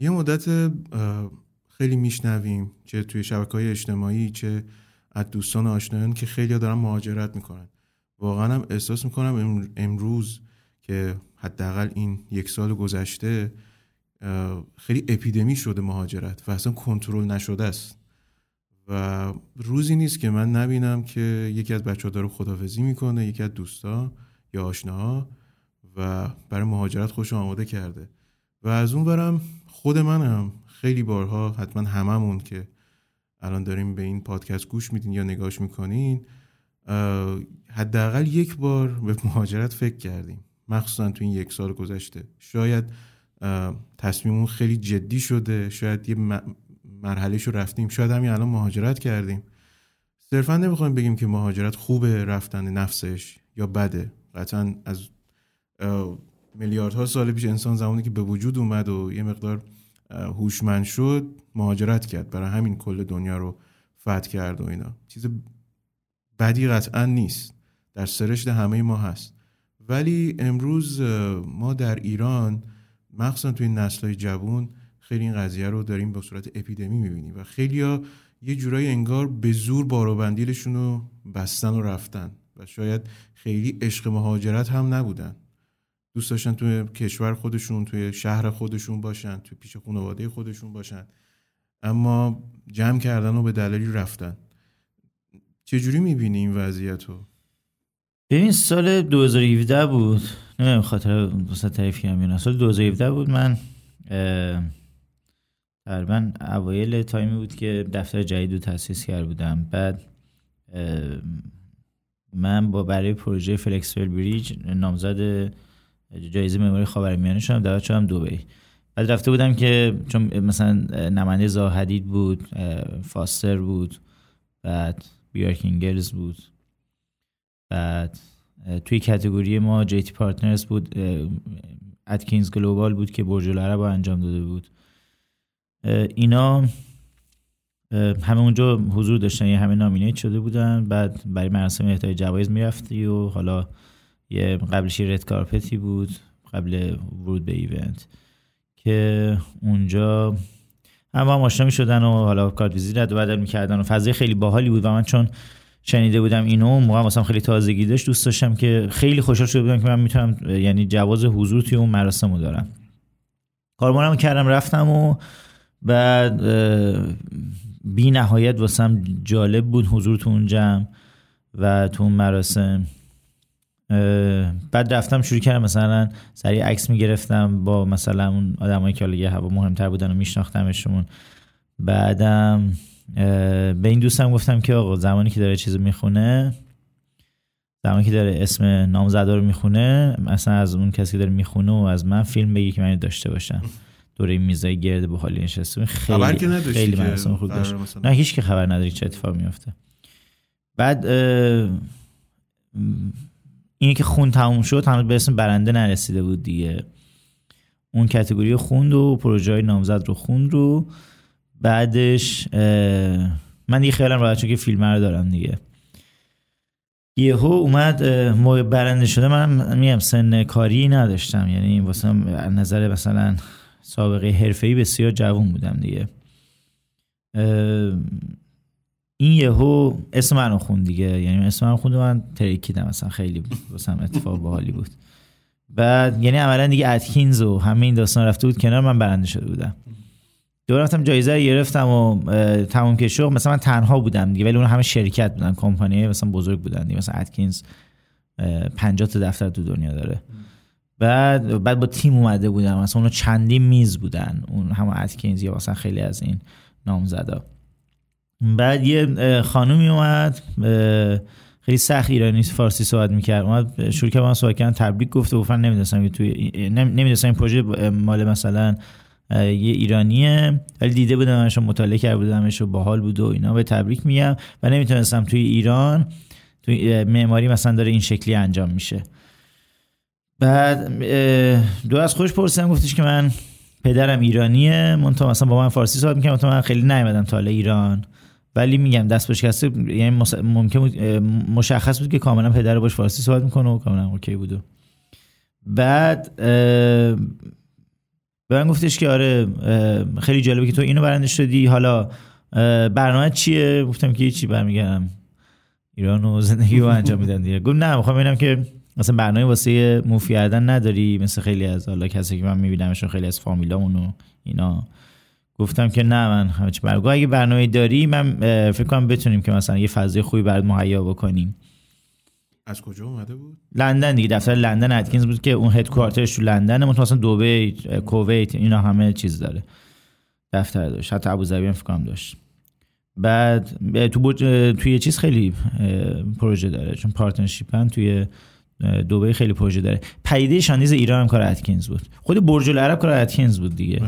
یه مدت خیلی میشنویم چه توی شبکه های اجتماعی چه از دوستان آشنایان که خیلی دارن مهاجرت می‌کنن. واقعا هم احساس می‌کنم امروز که حداقل این یک سال گذشته خیلی اپیدمی شده مهاجرت و اصلا کنترل نشده است. و روزی نیست که من نبینم که یکی از بچه ها داره خدافزی می‌کنه یکی از دوستا یا آشناها و برای مهاجرت خوش آماده کرده. و از اون برم خود منم خیلی بارها حتما هممون که الان داریم به این پادکست گوش میدین یا نگاش می‌کنین حداقل یک بار به مهاجرت فکر کردیم. مخصوصا تو این یک سال گذشته. شاید تصمیمون خیلی جدی شده. شاید یه مرحله رو رفتیم. شاید همین الان مهاجرت کردیم. صرفا نمی‌خوایم بگیم که مهاجرت خوبه رفتن نفسش یا بده. قطعا از میلیاردها سال پیش انسان زمانی که به وجود اومد و یه مقدار هوشمند شد مهاجرت کرد. برای همین کل دنیا رو فتح کرد و اینا. چیز بدی قطعا نیست. در سرشت همه ما هست. ولی امروز ما در ایران مخصوصا توی نسل های جوون خیلی این قضیه رو داریم به صورت اپیدمی می‌بینیم و خیلی ها یه جورایی انگار به زور باروبندیلشون رو بستن و رفتن و شاید خیلی عشق مهاجرت هم نبودن. دوست داشتن توی کشور خودشون توی شهر خودشون باشن توی پیش خانواده خودشون باشن. اما جمع کردن و به دلیلی رفتن. چجوری می‌بینی این وضعیت رو؟ ببین سال 2017 بود. نه خاطر واسه تعریف کنم سال 2017 بود من تقریبا اوایل تایمی بود که دفتر جدید رو تاسیس کرده بودم. بعد من با برای پروژه Flexible Bridge نامزد جایزه معماری خاورمیانه شدم دعوت شدم دبی بعد رفته بودم که چون مثلا نماینده Zaha Hadid بود Foster بود بعد Bjarke Ingels بود بعد توی category ما GT Partners بود Atkins Global بود که برج العرب انجام داده بود. اینا همه اونجا حضور داشتن یه همه نامینیت شده بودن بعد برای مراسم اهدای جوایز می‌رفتی و حالا یه قبلش رد کارپتی بود قبل ورود به ایونت که اونجا هم هم آشنا شدن و حالا کارت ویزیت رد و بدل می‌کردن و فضای خیلی باحالی بود و من چون شنیده بودم اینو موقع مثلا خیلی تازگی داشت دوست داشتم که خیلی خوشحال شده بودم که من می‌تونم یعنی جواز حضور توی اون مراسم رو دارم. کارمانم کردم رفتم و بعد بی نهایت واسم جالب بود حضور تو اون جمع و تو اون مراسم. بعد رفتم شروع کردم مثلا سریع عکس می‌گرفتم با مثلا اون آدمایی که حالا یه هوا مهمتر بودن و میشناختمشون. بعدم به این دوستم گفتم که آقا زمانی که داره چیزو می‌خونه زمانی که داره اسم نامزدا رو می‌خونه مثلا از اون کسی که داره می‌خونه و از من فیلم بگی که من داشته باشم. دوره میزای گرد به حالی نشسته. خیلی خبر که خیلی خوب داشت. نه هیچ که خبر نداری چه اتفاق میفته بعد اینی که خون تموم شد هنوز به اسم برنده نرسیده بود دیگه. اون کتگوری خوند و پروژه های نامزد رو خوند رو. بعدش من دیگه خیلی راحت که فیلم رو دارم دیگه. یهو اومد موقع برنده شده من میگم سن کاری نداشتم. یعنی واسه نظر مثلا سابقه حرفه‌ای بسیار جوون بودم دیگه. این یهو اسم منو خون دیگه. یعنی اسم منو خوند من ترکیدم. مثلا خیلی واسم اتفاق باحالی بود. بعد یعنی عملا دیگه اتکینز و همه این داستان رفته بود کنار من برنده شده بودم. دو رفتم جایزه رو گرفتم و تمام که شد. مثلا من تنها بودم دیگه. ولی اون همه شرکت بودن. کمپانی مثلا بزرگ بودن دیگه. مثلا اتکینز 50 تا دفتر تو دنیا داره. بعد بعد با تیم اومده بودم. مثلا اون چندی میز بودن. اون هم اتکینز یا مثلا خیلی از این نامزدا. بعد یه خانومی اومد خیلی سخت ایرانی فارسی صحبت می‌کرد. اومد شروع کرد من صحبت کردن تبریک گفت و گفتن نمی‌دونستم که توی نمی‌دونستم این پروژه مال مثلا یه ایرانیه. ولی دیده بودم منشون مطالعه کرده بودمش و باحال بود و اینا. به تبریک میگم و نمی‌تونستم توی ایران توی معماری مثلا داره این شکلی انجام میشه. بعد دو از خوش پرسیدم گفتش که من پدرم ایرانیه. من تو مثلا با من فارسی صحبت می‌کنم تو من خیلی نیومدم تا ایران. ولی میگم دست بشکسته یعنی ممکن مشخص بود که کاملا پدر باش فارسی صحبت می‌کنه و کاملا اوکی بود بعد به من گفتش که آره خیلی جالبه که تو اینو برنده شدی حالا برنامه چیه؟ گفتم که چی برمیگردم ایران و زندگی رو انجام میدن دیگه. گفت نه می‌خوام ببینم که مثلا برنامه واسه موفی نداری مثل خیلی از حالا کسی که من میبینمشون خیلی از فامیلامون و اینا. گفتم که نه من همه چی برگو اگه برنامه داری من فکر کنم بتونیم که مثلا یه فضای خوبی برات مهیا بکنیم. از کجا اومده بود؟ لندن دیگه دفتر لندن اتکینز بود که اون هدکوارترش تو لندن مثلا دبی کویت اینا همه چیز داره. دفتر داشت. حتی ابوظبی هم فکر کنم داشت. بعد تو توی چیز خیلی پروژه داره. چون partnership هم توی دبی خیلی پروژه داره. پدیده شاندیز ایران هم کار Atkins بود. خود برج العرب کار Atkins بود دیگه.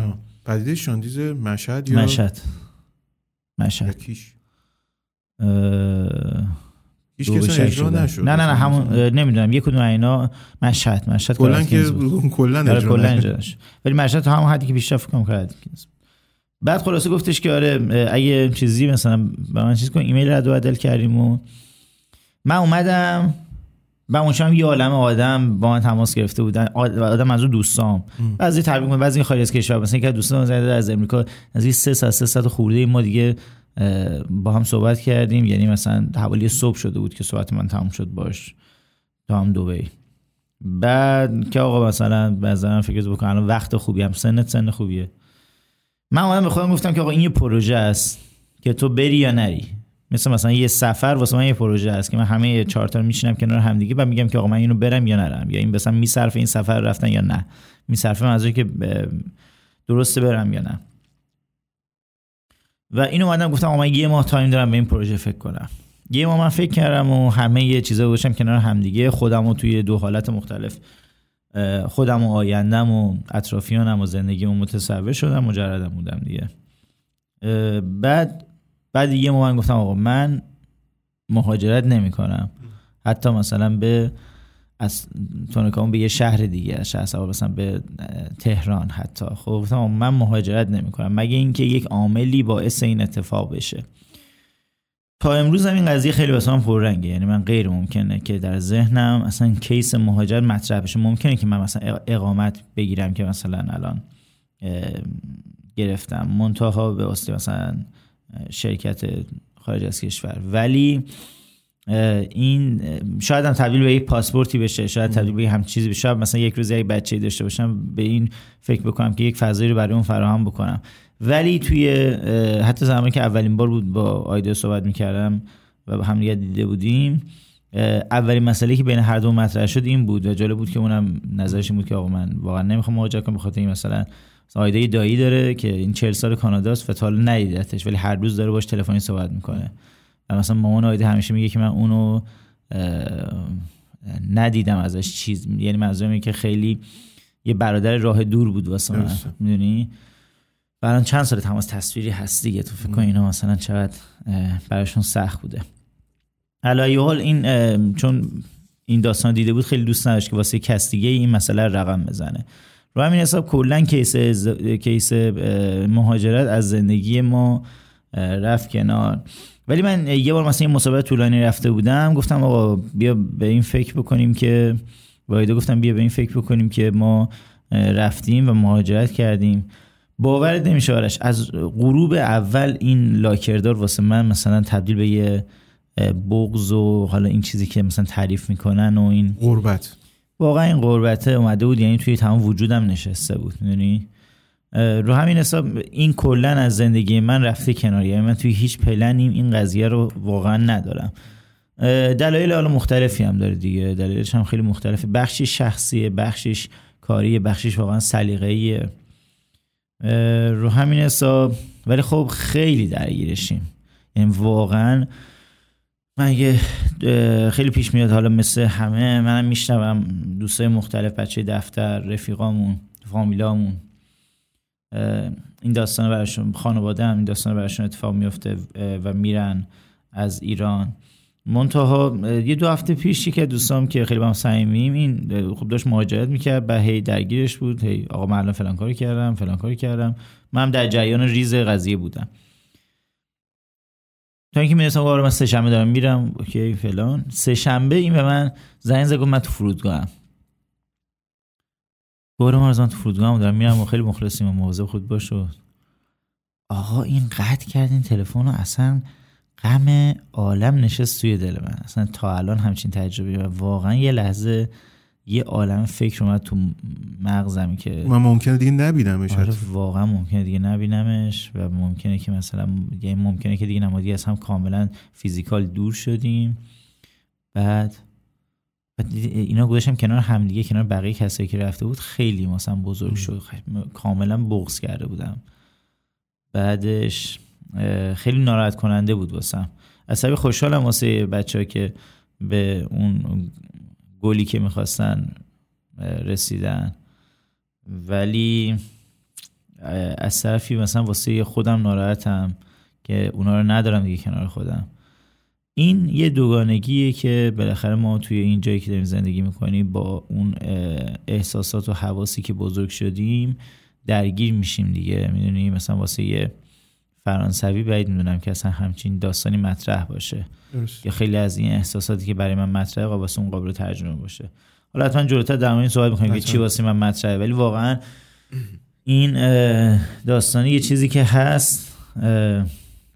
پدیده شاندیز مشهد یا مشهد. مشهد. کیش. هیچ کس اجرا نشد. نه نه نه همون نمی‌دونم یک کدوم اینا مشهد مشهد کلا که کلا آره، اجرا کلا ولی مشهد تا همون حدی که بیشتر فکر کرد بعد خلاصه گفتش که آره اگه چیزی مثلا به من چیز کن ایمیل رد و بدل کردیم و من اومدم و اونجا هم یه عالم آدم با من تماس گرفته بودن. آدم از اون دوستام. بعضی تبریک بعضی خارج از کشور. مثلا که دوستان زده از امریکا از این 3 ساعت 3 ساعت خورده ما دیگه با هم صحبت کردیم. یعنی مثلا حوالی صبح شده بود که صحبت من تموم شد باش. تا هم دبی. بعد که آقا مثلا بعضا فکر بکنم وقت خوبی هم. سنت سن خوبیه. من اومدم به خودم گفتم که آقا این یه پروژه است که تو بری یا نری. مثل مثلا یه سفر واسه من یه پروژه است که من همه چهار تا میشینم کنار همدیگه و میگم که آقا من اینو برم یا نرم یا این مثلا میصرف این سفر رفتن یا نه. میصرفه منظوری که درسته برم یا نه. و اینو اومدم گفتم آقا من یه ماه تایم دارم به این پروژه فکر کنم. یه ماه من فکر کردم و همه یه چیزا گذاشتم کنار همدیگه. خودم رو توی دو حالت مختلف خودم و آیندم و اطرافیانم و زندگیمو متصور شدم مجردم بودم دیگه. بعد بعد یه موقع گفتم آقا من مهاجرت نمی کنم حتی مثلا به از تونکامون به یه شهر دیگه از شهر مثلا به تهران حتی. خب گفتم من مهاجرت نمی کنم مگه اینکه یک عاملی باعث این اتفاق بشه. تا امروز هم این قضیه خیلی واسه من پررنگه. یعنی من غیر ممکنه که در ذهنم اصلا کیس مهاجرت مطرح بشه. ممکنه که من مثلا اقامت بگیرم که مثلا الان گرفتم. منتها به واسطه مثلا شرکت خارج از کشور. ولی این شاید هم تبدیل به یک پاسپورتی بشه شاید تبدیل به هم چیزی بشه. مثلا یک روز یک بچه داشته باشم به این فکر بکنم که یک فضایی رو برای اون فراهم بکنم. ولی توی حتی زمانی که اولین بار بود با آیده صحبت می‌کردم و با هم دیده بودیم اولین مسئله که بین هر دو مطرح شد این بود و جالب بود که اونم نظرش بود که آقا من واقعا نمی‌خوام مهاجرت کنم بخاطر این مثلا آیده دایی داره که این 40 سال کاناداست و تا حالا ندیدتش ولی هر روز داره باش تلفنی صحبت می‌کنه. و مثلا مامان آیده همیشه میگه که من اونو ندیدم ازش چیز. یعنی منظورم که خیلی یه برادر راه دور بود واسه من. می‌دونی؟ بران چند سال تماس تصویری هست دیگه؟ تو فکر کن اینا مثلا چقدر براشون سخت بوده. علایه حال این چون این داستان دیده بود خیلی دوست نداشت که واسه کس دیگه این مسئله رقم بزنه. رو همین حساب کلا کیس کیس مهاجرت از زندگی ما رفت کنار. ولی من یه بار مثلا این مسابقه طولانی رفته بودم گفتم آقا بیا به این فکر بکنیم که وایده گفتم بیا به این فکر بکنیم که ما رفتیم و مهاجرت کردیم. باور نمیشه آرش. از غروب اول این لاکردار واسه من مثلا تبدیل به یه بغض و حالا این چیزی که مثلا تعریف می‌کنن و این غربت. واقعا این غربته اومده بود یعنی توی تمام وجودم نشسته بود می‌دونی؟ رو همین حساب این کلا از زندگی من رفته کنار یعنی من توی هیچ پلنیم این قضیه رو واقعا ندارم. دلایل حالا مختلفی هم داره دیگه دلایلش هم خیلی مختلفه. بخشی شخصیه بخشش کاری بخشش واقعا سلیقه‌ایه. رو همین حساب ولی خب خیلی درگیرشیم. یعنی واقعا من خیلی پیش میاد حالا مثل همه منم میشنوم دوستای مختلف بچه دفتر رفیقامون فامیلامون. این داستان براشون خانواده هم این داستان براشون اتفاق میفته و میرن از ایران. منتها یه دو هفته پیشی که دوستام که خیلی با هم صمیمیم این خب داشت مهاجرت می‌کرد به هی درگیرش بود هی آقا من فلان کاری کردم فلان کاری کردم. من در جریان ریز قضیه بودم. تا اینکه می‌رسم آره من سه شنبه دارم میرم اوکی فلان. سه شنبه این به من زنگ زد گفت من تو فرودگاهم. ما از من تو فرودگاه هم دارم میرم و خیلی مخلصیم و مواظب خود باش آقا این قطع کردین تلفن رو اصلا غم عالم نشست توی دل من. اصلا تا الان همچین تجربه واقعا یه لحظه یه عالم فکر اومد تو مغزم که من ممکنه دیگه نبینمش آره واقعا ممکنه دیگه نبینمش و ممکنه که مثلا یعنی ممکنه که دیگه نمادی از هم کاملا فیزیکال دور شدیم. بعد اینا گذاشتم کنار همدیگه کنار بقیه کسایی که رفته بود خیلی مثلا بزرگ شد کاملا بغض کرده بودم. بعدش خیلی ناراحت کننده بود واسم. عصبی خوشحالم واسه بچه ها که به اون گلی که می‌خواستن رسیدن. ولی از طرفی مثلا واسه خودم ناراحتم که اونا رو ندارم دیگه کنار خودم. این یه دوگانگیه که بالاخره ما توی این جایی که داریم زندگی می‌کنیم با اون احساسات و حواسی که بزرگ شدیم درگیر میشیم دیگه. می‌دونی؟ مثلا واسه یه فرانسوی باید می‌دونم که اصلا همچین داستانی مطرح باشه. یا خیلی از این احساساتی که برای من مطرحه واسه اون قابل ترجمه باشه. حالا حتما جلوتر در مورد صحبت می‌کنیم که چی واسه من مطرحه. ولی واقعا این داستانی یه چیزی که هست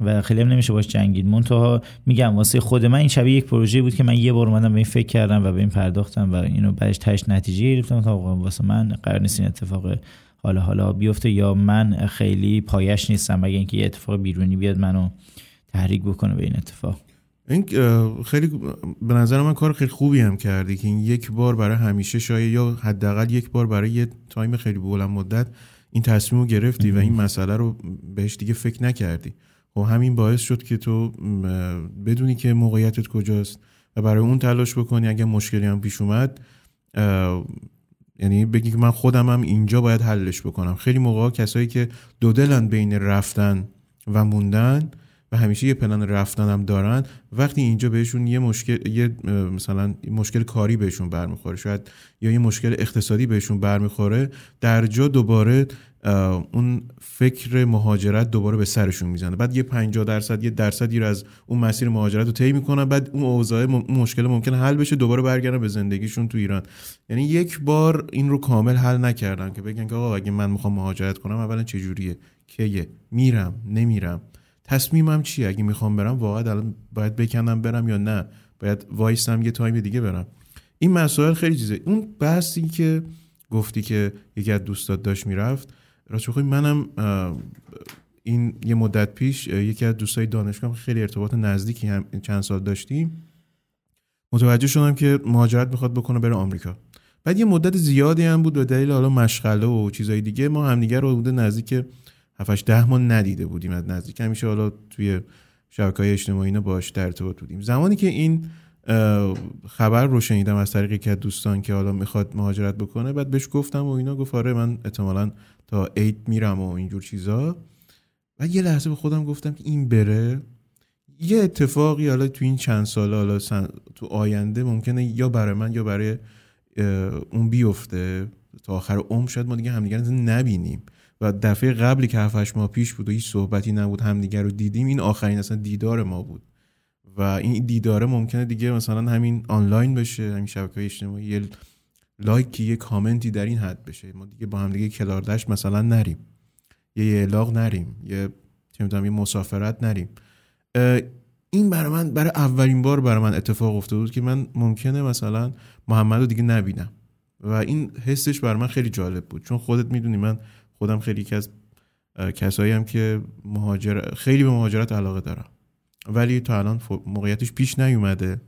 و خیلی هم نمیشه باش جنگید. منتها میگم واسه خود من این شبیه یک پروژه بود که من یه بار اومدم به این فکر کردم و به این پرداختم و اینو بعدش تاش نتیجه گرفتم. تا واسه من قرار نیست این اتفاق حالا حالا بیفته یا من خیلی پایش نیستم مگه اینکه یه اتفاق بیرونی بیاد منو تحریک بکنه به این اتفاق. این خیلی به نظر من کار خیلی خوبی هم کردی که این یک بار برای همیشه شاید یا حداقل یک بار برای یه تایم خیلی بلند مدت این تصمیم رو گرفتی و این مسئله رو بهش دیگه فکر نکردی. و خب همین باعث شد که تو بدونی که موقعیتت کجاست و برای اون تلاش بکنی. اگه مشکلی هم پیش اومد یعنی بگی که من خودم هم اینجا باید حلش بکنم. خیلی موقع کسایی که دو دلن بین رفتن و موندن و همیشه یه پلن هم دارن. وقتی اینجا بهشون یه مشکل یه مثلا مشکل کاری بهشون برمیخوره شاید یا یه مشکل اقتصادی بهشون برمیخوره در جا دوباره اون فکر مهاجرت دوباره به سرشون می‌زنه. بعد یه 50 درصد یه درصدی رو از اون مسیر مهاجرت رو طی می‌کنن بعد اون اوضاع مشکل ممکن حل بشه دوباره برگردن به زندگیشون تو ایران. یعنی یک بار این رو کامل حل نکردن که بگن که آقا اگه من می‌خوام مهاجرت کنم اولا چه جوریه کیه؟ میرم؟ نمیرم؟ تصمیمم چیه؟ اگه می‌خوام برم واقعا الان باید بکنم برم یا نه؟ باید وایسم یه تایم دیگه برم. این مسائل خیلی چیزه. اون بحثی که گفتی که یکی از دوستات داشت می‌رفت راست بخوای منم این یه مدت پیش یکی از دوستای دانشگاه خیلی ارتباط نزدیکی هم چند سال داشتیم متوجه شدم که مهاجرت می‌خواد بکنه بره آمریکا. بعد یه مدت زیادی هم بود به دلیل حالا مشغله و چیزای دیگه. ما همدیگه رو بوده نزدیک 7 ده ماه ندیده بودیم از نزدیک. همیشه حالا توی شبکه های اجتماعی اینا باش در ارتباط بودیم. زمانی که این خبر رو شنیدم از طریق که دوستان که حالا می‌خواد مهاجرت بکنه بعد بهش گفتم و اینا گفت آره من احتمالاً تا عید میرم و اینجور چیزا. و یه لحظه به خودم گفتم که این بره. یه اتفاقی حالا تو این چند سال حالا تو آینده ممکنه یا برای من یا برای اون بیفته. تا آخر عمر شاید ما دیگه همدیگر نبینیم. و دفعه قبلی که 7 ماه پیش بود و هیچ صحبتی نبود همدیگر رو دیدیم این آخرین اصلا دیدار ما بود. و این دیداره ممکنه دیگه مثلا همین آنلاین بشه همین شبکه اجتماعی لایکی یه کامنتی در این حد بشه. ما دیگه با هم دیگه کلاردشت مثلا نریم. یه اعلاق نریم یه چه یه مسافرت نریم. این برای من برای اولین بار برای من اتفاق افتاده بود که من ممکنه مثلا محمد رو دیگه نبینم. و این حسش برای من خیلی جالب بود. چون خودت می‌دونی من خودم خیلی از کسایی هم که مهاجر خیلی به مهاجرت علاقه دارم. ولی تا الان موقعیتش پیش نیومده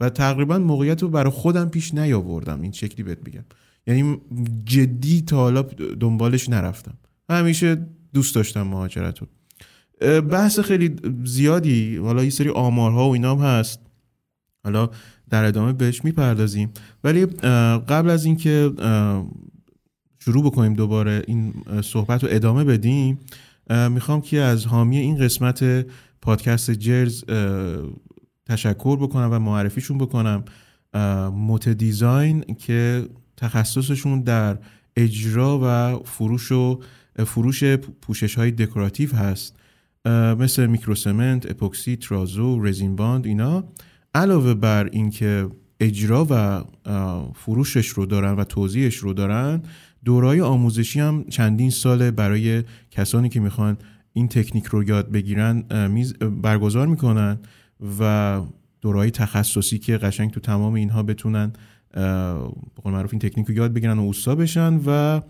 و تقریبا موقعیت رو برای خودم پیش نیاوردم. این شکلی بهت بگم. یعنی جدی تا حالا دنبالش نرفتم. همیشه دوست داشتم مهاجرت رو. بحث خیلی زیادی حالا یه سری آمارها و اینام هست. حالا در ادامه بهش می‌پردازیم. ولی قبل از اینکه شروع بکنیم دوباره این صحبت رو ادامه بدیم. می‌خوام که از حامی این قسمت پادکست جرز تشکر بکنم و معرفیشون بکنم. موت Design که تخصصشون در اجرا و فروش و فروش پوشش های دکوراتیو هست. مثل microcement، epoxy، terrazzo، resin bound اینا. علاوه بر اینکه اجرا و فروشش رو دارن و توضیحش رو دارن دورای آموزشی هم چندین ساله برای کسانی که می‌خوان این تکنیک رو یاد بگیرن برگزار می‌کنن و دورای تخصصی که قشنگ تو تمام اینها بتونن به قول معروف این تکنیک رو یاد بگیرن و اوستا بشن و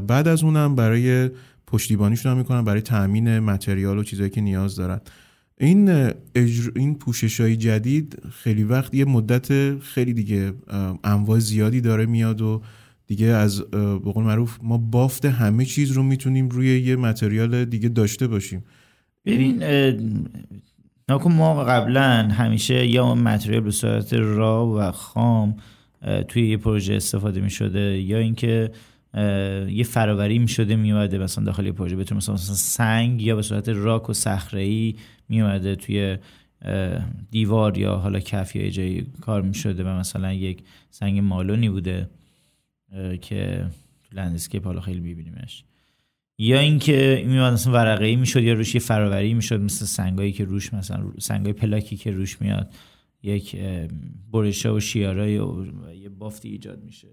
بعد از اونم برای پشتیبانیشون هم می‌کنن برای تامین متریال و چیزایی که نیاز دارن. این اجر... این پوشش های جدید خیلی وقت یه مدت خیلی دیگه انواع زیادی داره میاد و دیگه از به قول معروف ما بافت همه چیز رو می‌تونیم روی یه متریال دیگه داشته باشیم. ببین نکن ما قبلا همیشه یا material به صورت raw و خام توی یه پروژه استفاده می شده یا اینکه یه فراوری می شده می مثلا داخل یه پروژه بتونه مثلا, مثلا سنگ یا به صورت راک و صخره ای می توی دیوار یا حالا کف یا جایی کار می شده و مثلا یک سنگ مالونی بوده. که تو landscape حالا خیلی میبینیمش. یا اینکه میومد مثلا ورقه ای می‌شد یا روش یه فراوری می‌شد مثل سنگایی که روش مثلا سنگای پلاکی که روش میاد یک برشه و شیارای و یه بافتی ایجاد میشه.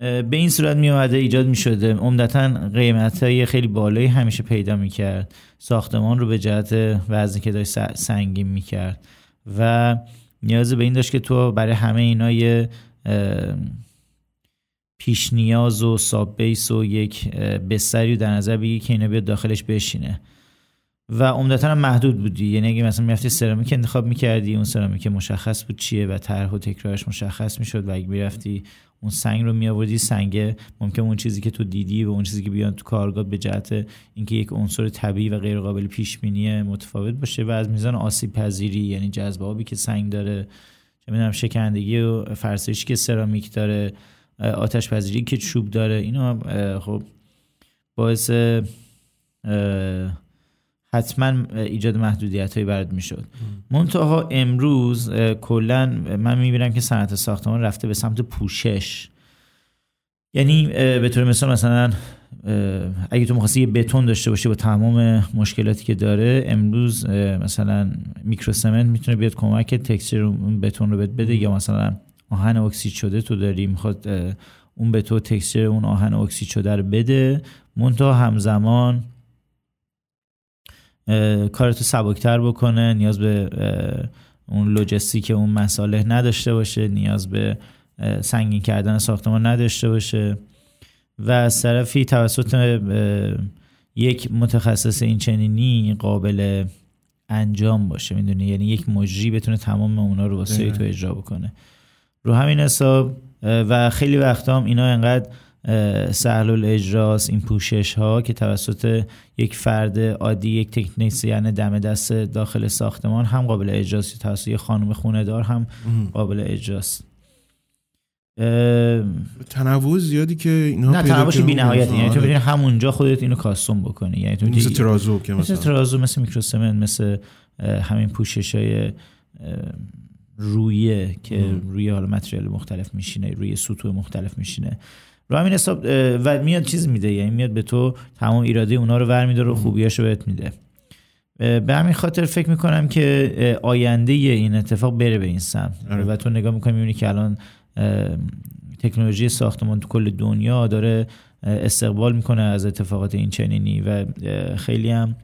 به این صورت می ایجاد می شده عمدتا قیمت های خیلی بالایی همیشه پیدا می کرد ساختمان رو به جهت وزنی که داشت سنگین می کرد و نیاز به این داشت که تو برای همه اینا یه پیش نیاز و ساب بیس و یک بستری در نظر بگی که اینا بیاد داخلش بشینه. و عمدتا هم محدود بودی یعنی اگه مثلا می‌رفتی سرامیک انتخاب می‌کردی اون سرامیک مشخص بود چیه و طرح و تکرارش مشخص می‌شد و اگه می‌رفتی اون سنگ رو میآوردی سنگ ممکن اون چیزی که تو دیدی و اون چیزی که بیان تو کارگاه به جهت اینکه یک عنصر طبیعی و غیر قابل پیش بینی متفاوت باشه و از میزان آسیب پذیری یعنی جذب آبی که سنگ داره چه می‌دونم شکندگی و فرسایشی که سرامیک داره آتش پذیری که چوب داره. اینا خب باعث حتما ایجاد محدودیت هایی برات می‌شد. منتها امروز کلا من می‌بینم که صنعت ساختمان رفته به سمت پوشش. یعنی به طور مثال مثلا اگه تو می‌خواستی یه بتون داشته باشی با تمام مشکلاتی که داره امروز مثلا microcement می‌تونه بیاد کمک texture اون بتون رو بده یا مثلا آهن اکسید شده تو داری می‌خواد اون به تو texture اون آهن اکسید شده رو بده. منتها همزمان کارتو سبکتر بکنه نیاز به اون لوجستیک اون مساله نداشته باشه نیاز به سنگین کردن ساختمان نداشته باشه. و از طرفی توسط یک متخصص این چنینی قابل انجام باشه می‌دونی؟ یعنی یک مجری بتونه تمام اونا رو واسه تو اجرا بکنه. رو همین حساب و خیلی وقتا هم اینا انقدر سهل الاجراس این پوشش ها که توسط یک فرد عادی یک تکنیسیان دم دست داخل ساختمان هم قابل اجراست توسط یک خانم خونه دار هم قابل اجراست. تنوع زیادی که اینا نه تنوعش بی نهایت یعنی تو ببین همونجا خودت اینو کاستوم بکنی. یعنی تو مثل ترازو که مثل ترازو مثل میکروسمن مثل همین پوشش های رویه که روی حالا متریال مختلف میشینه روی سطوح مختلف میشینه. رو همین حساب و میاد چیز میده یعنی میاد به تو تمام ایراده اونا رو ور میده و خوبیاشو بهت میده. به همین خاطر فکر می‌کنم که آینده این اتفاق بره به این سمت. آره. و تو نگاه می‌کنی می‌بینی که الان تکنولوژی ساختمان تو کل دنیا داره استقبال می‌کنه از اتفاقات این چنینی و خیلی هم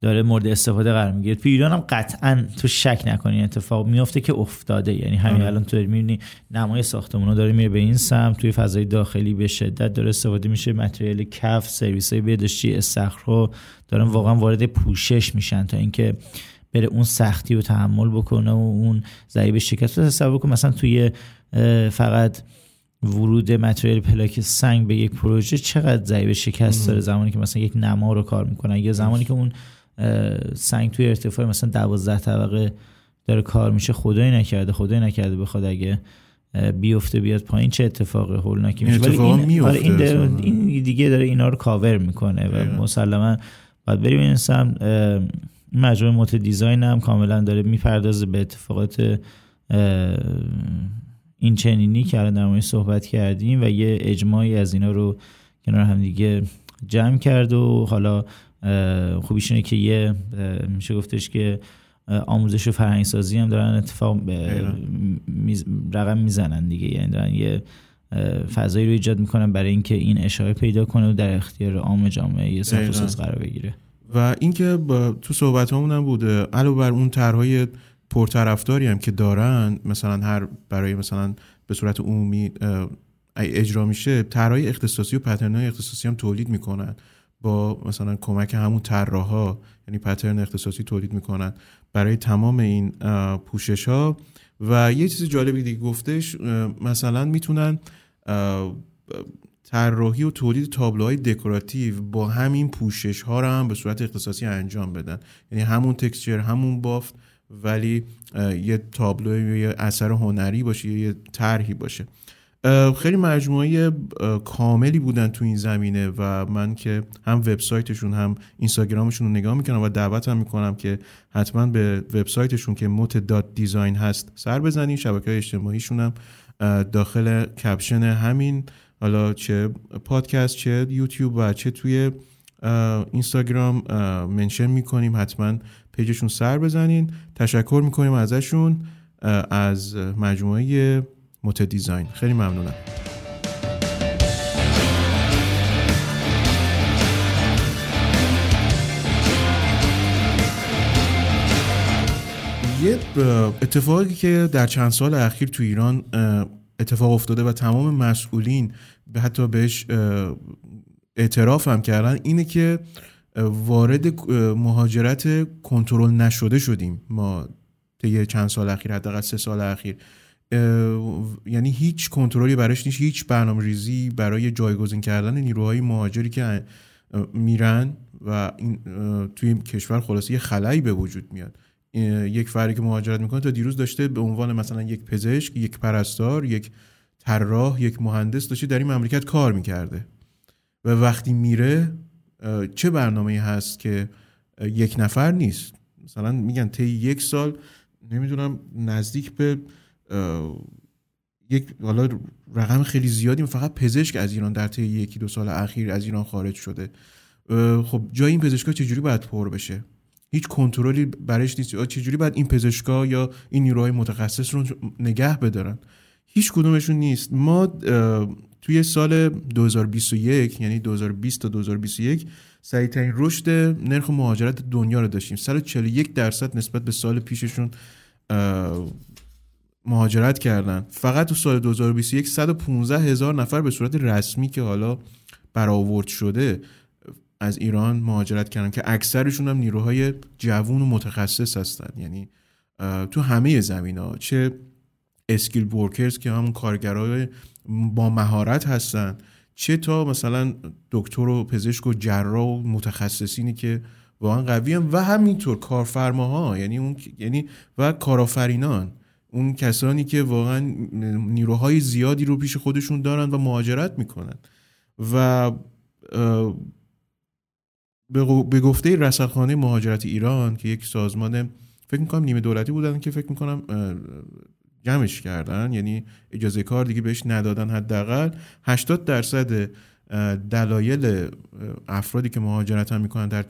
داره مورد استفاده قرار می‌گیره. تو ایران هم قطعا تو شک نکنی اتفاق میفته که افتاده. یعنی همین آره. الان تو می‌بینی نمای ساختمون داره میره به این سمت توی فضای داخلی به شدت داره استفاده میشه. متریال کف سرویس های بهداشتی استخر دارن واقعا وارد پوشش میشن تا اینکه بره اون سختی رو تحمل بکنه و اون ضریب شکست رو تصور کن مثلا توی فقط ورود متریال پلاک سنگ به یک پروژه چقدر ضریب شکست داره؟ زمانی که مثلا یک نما رو کار می‌کنن یا زمانی که اون سنگ توی ارتفاع مثلا دوازده طبقه داره کار میشه خدایی نکرده خدایی نکرده بخواد اگه بیفته بیاد پایین چه اتفاقی هولناکی میشه ولی این, آره این, این دیگه داره اینا رو کاور می‌کنه و مسلما باید بریم این سم مجموعه موت دیزاین هم کاملا داره می‌پردازه به اتفاقات این چنینی که الان در صحبت کردیم و یه اجماعی از اینا رو کنار هم دیگه جمع کرد و حالا خوبیش اینه که یه میشه گفتش که آموزش و فرهنگ سازی هم دارن اتفاق رقم می‌زنن دیگه. یعنی دارن یه فضایی رو ایجاد می‌کنن برای اینکه این اشاره پیدا کنه و در اختیار عام جامعه ساخت قرار بگیره. و اینکه تو صحبت هم بوده علاوه بر اون طرحهای پرطرفداری هم که دارن مثلا هر برای مثلا به صورت عمومی اجرا میشه طرحهای اختصاصی و پترنهای اختصاصی هم تولید می‌کنن. با مثلا کمک همون طراحا یعنی پترن اختصاصی تولید می‌کنن برای تمام این پوشش ها و یه چیز جالبی دیگه گفتش مثلا می‌تونن طراحی و تولید تابلوهای دکوراتیو با همین پوشش ها رو هم به صورت اختصاصی انجام بدن. یعنی همون تکسچر همون بافت ولی یه تابلو یه اثر هنری باشه یه طرحی باشه. خیلی مجموعه کاملی بودن تو این زمینه و من که هم وبسایتشون هم اینستاگرامشون رو نگاه می‌کنم و دعوت هم می‌کنم که حتما به وبسایتشون که موت دات دیزاین هست سر بزنین. شبکه های اجتماعیشون هم داخل کپشن همین حالا چه پادکست چه یوتیوب و چه توی اینستاگرام منشن می‌کنیم. حتما پیجشون سر بزنین. تشکر می‌کنیم ازشون از مجموعه موت دیزاین. خیلی ممنونم. یه اتفاقی که در چند سال اخیر تو ایران اتفاق افتاده و تمام مسئولین به حتی بهش اعتراف هم کردن اینه که وارد مهاجرت کنترل نشده شدیم ما طی چند سال اخیر حداقل سه سال اخیر. یعنی هیچ کنترلی براش نیست هیچ برنامه ریزی برای جایگزین کردن نیروهای مهاجری که میرن و این توی کشور خلاصه یه خلایی به وجود میاد. یک فردی که مهاجرت می‌کنه تا دیروز داشته به عنوان مثلا یک پزشک یک پرستار یک طراح یک مهندس داشته در این مملکت کار می‌کرده. و وقتی میره چه برنامه هست که یک نفر نیست؟ مثلا میگن طی یک سال نمی‌دونم نزدیک به یک حالا رقم خیلی زیادی فقط پزشک از ایران در طی یکی دو سال اخیر از ایران خارج شده. خب جای این پزشکا چجوری باید پر بشه؟ هیچ کنترلی برش نیست. چجوری باید این پزشکا یا این نیروهای متخصص رو نگه بدارن؟ هیچ کدومشون نیست. ما توی سال 2021 یعنی 2020 تا 2021 سریعترین رشد نرخ مهاجرت دنیا رو داشتیم. 141 درصد نسبت به سال پیششون مهاجرت کردن. فقط تو سال 2021 115 هزار نفر به صورت رسمی که حالا برآورد شده از ایران مهاجرت کردن که اکثرشون هم نیروهای جوون و متخصص هستن. یعنی تو همه زمین ها چه اسکیل ورکرز که همون کارگرای با مهارت هستن چه تا مثلا دکتر و پزشک و جراح و متخصصینی که واقعا قوی هم و همینطور کارفرماها یعنی اون یعنی و کارآفرینان. اون کسانی که واقعا نیروهای زیادی رو پیش خودشون دارن و مهاجرت می‌کنن. و به گفته رصدخانه مهاجرت ایران که یک سازمان فکر می‌کنم نیمه دولتی بودن که فکر می‌کنم جمعش کردن یعنی اجازه کار دیگه بهش ندادن حداقل. 80 درصد دلایل افرادی که مهاجرت هم می‌کنن در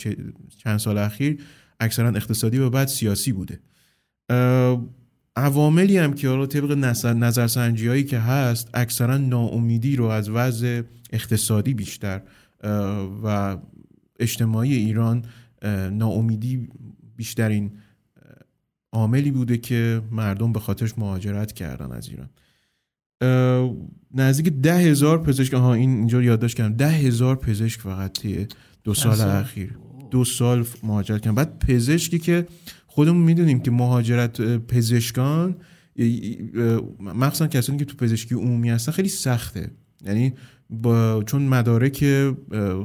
چند سال اخیر اکثرا اقتصادی و بعد سیاسی بوده. عواملی هم که حالا طبق نظرسنجی هایی که هست اکثرا ناامیدی رو از وضع اقتصادی بیشتر و اجتماعی ایران ناامیدی بیشترین عاملی بوده که مردم به خاطرش مهاجرت کردن از ایران. نزدیک ده هزار پزشک ها این اینجا یادداشت کردم. ده هزار پزشک فقط دو سال اخیر. دو سال مهاجرت کردن. بعد پزشکی که خودمون می‌دونیم که مهاجرت پزشکان مخصوصا کسانی که تو پزشکی عمومی هستن خیلی سخته. یعنی با چون مدارک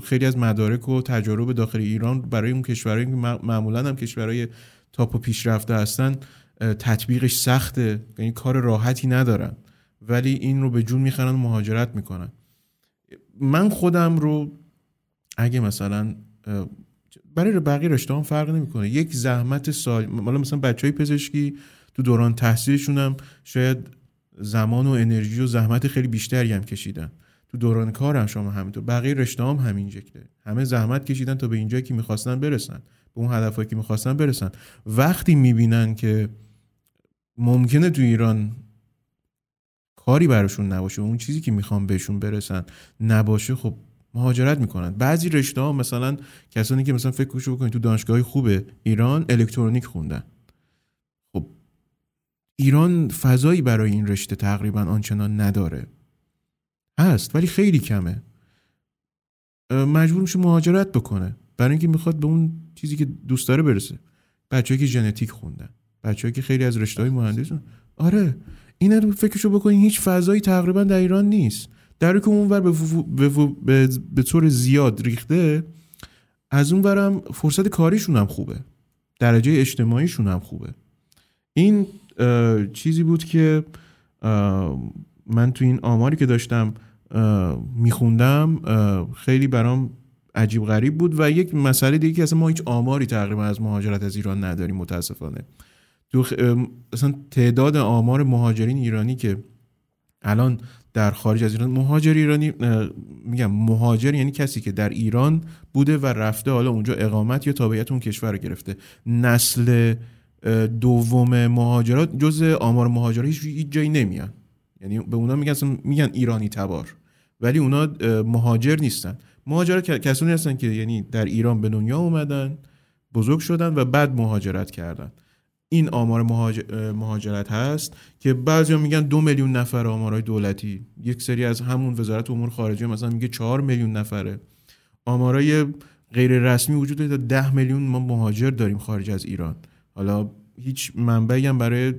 خیلی از مدارک و تجارب داخل ایران برای اون کشورهایی که معمولا هم کشورهای تاپ و پیشرفته هستن تطبیقش سخته. یعنی کار راحتی ندارن. ولی این رو به جون می‌خرن مهاجرت می‌کنن. من خودم رو اگه مثلا برای بقیه رشته هم فرق نمی‌کنه. یک زحمت سال مثلا بچه های پزشکی تو دوران تحصیلشون هم شاید زمان و انرژی و زحمت خیلی بیشتری هم کشیدن. تو دوران کار هم شما همینطور. بقیه رشته هم همین شکله. همه زحمت کشیدن تا به اینجایی که می‌خواستن برسن. به اون هدفهایی که می‌خواستن برسن. وقتی می‌بینن که ممکنه تو ایران کاری براشون نباشه اون چیزی که می‌خوام بهشون برسن نباشه خب مهاجرت می‌کنن بعضی رشته ها مثلا کسانی که مثلا فکر بکنید تو دانشگاه خوبه ایران الکترونیک خوندن. خب ایران فضایی برای این رشته تقریبا آنچنان نداره. هست ولی خیلی کمه. مجبور میشه مهاجرت بکنه. برای اینکه می‌خواد به اون چیزی که دوست داره برسه. بچه‌ای که ژنتیک خوندن. بچه‌ای که خیلی از رشته های مهندس آره اینا رو فکرشو بکنین هیچ فضایی تقریبا در ایران نیست. در که اونور به, به, به, به طور زیاد ریخته از اون ورم فرصت کاریشون هم خوبه. درجه اجتماعیشون هم خوبه. این چیزی بود که من تو این آماری که داشتم میخوندم خیلی برام عجیب غریب بود و یک مسئله دیگه که اصلا ما هیچ آماری تقریبا از مهاجرت از ایران نداریم متاسفانه. تو اصلا تعداد آمار مهاجرین ایرانی که الان در خارج از ایران. مهاجر ایرانی میگم مهاجر یعنی کسی که در ایران بوده و رفته حالا اونجا اقامت یا تابعیت اون کشور رو گرفته. نسل دوم مهاجرات جز آمار مهاجرات هیچ جایی نمیان. یعنی به اونا میگن میگن ایرانی تبار. ولی اونا مهاجر نیستن. مهاجر کسانی هستن که یعنی در ایران به دنیا اومدن بزرگ شدن و بعد مهاجرت کردن. این آمار مهاجرت هست که بعضی میگن دو میلیون نفر آمارای دولتی. یک سری از همون وزارت امور خارجه مثلا میگه چهار میلیون نفره. آمارای غیر رسمی وجود داره ده میلیون ما مهاجر داریم خارج از ایران. حالا هیچ منبعی هم برای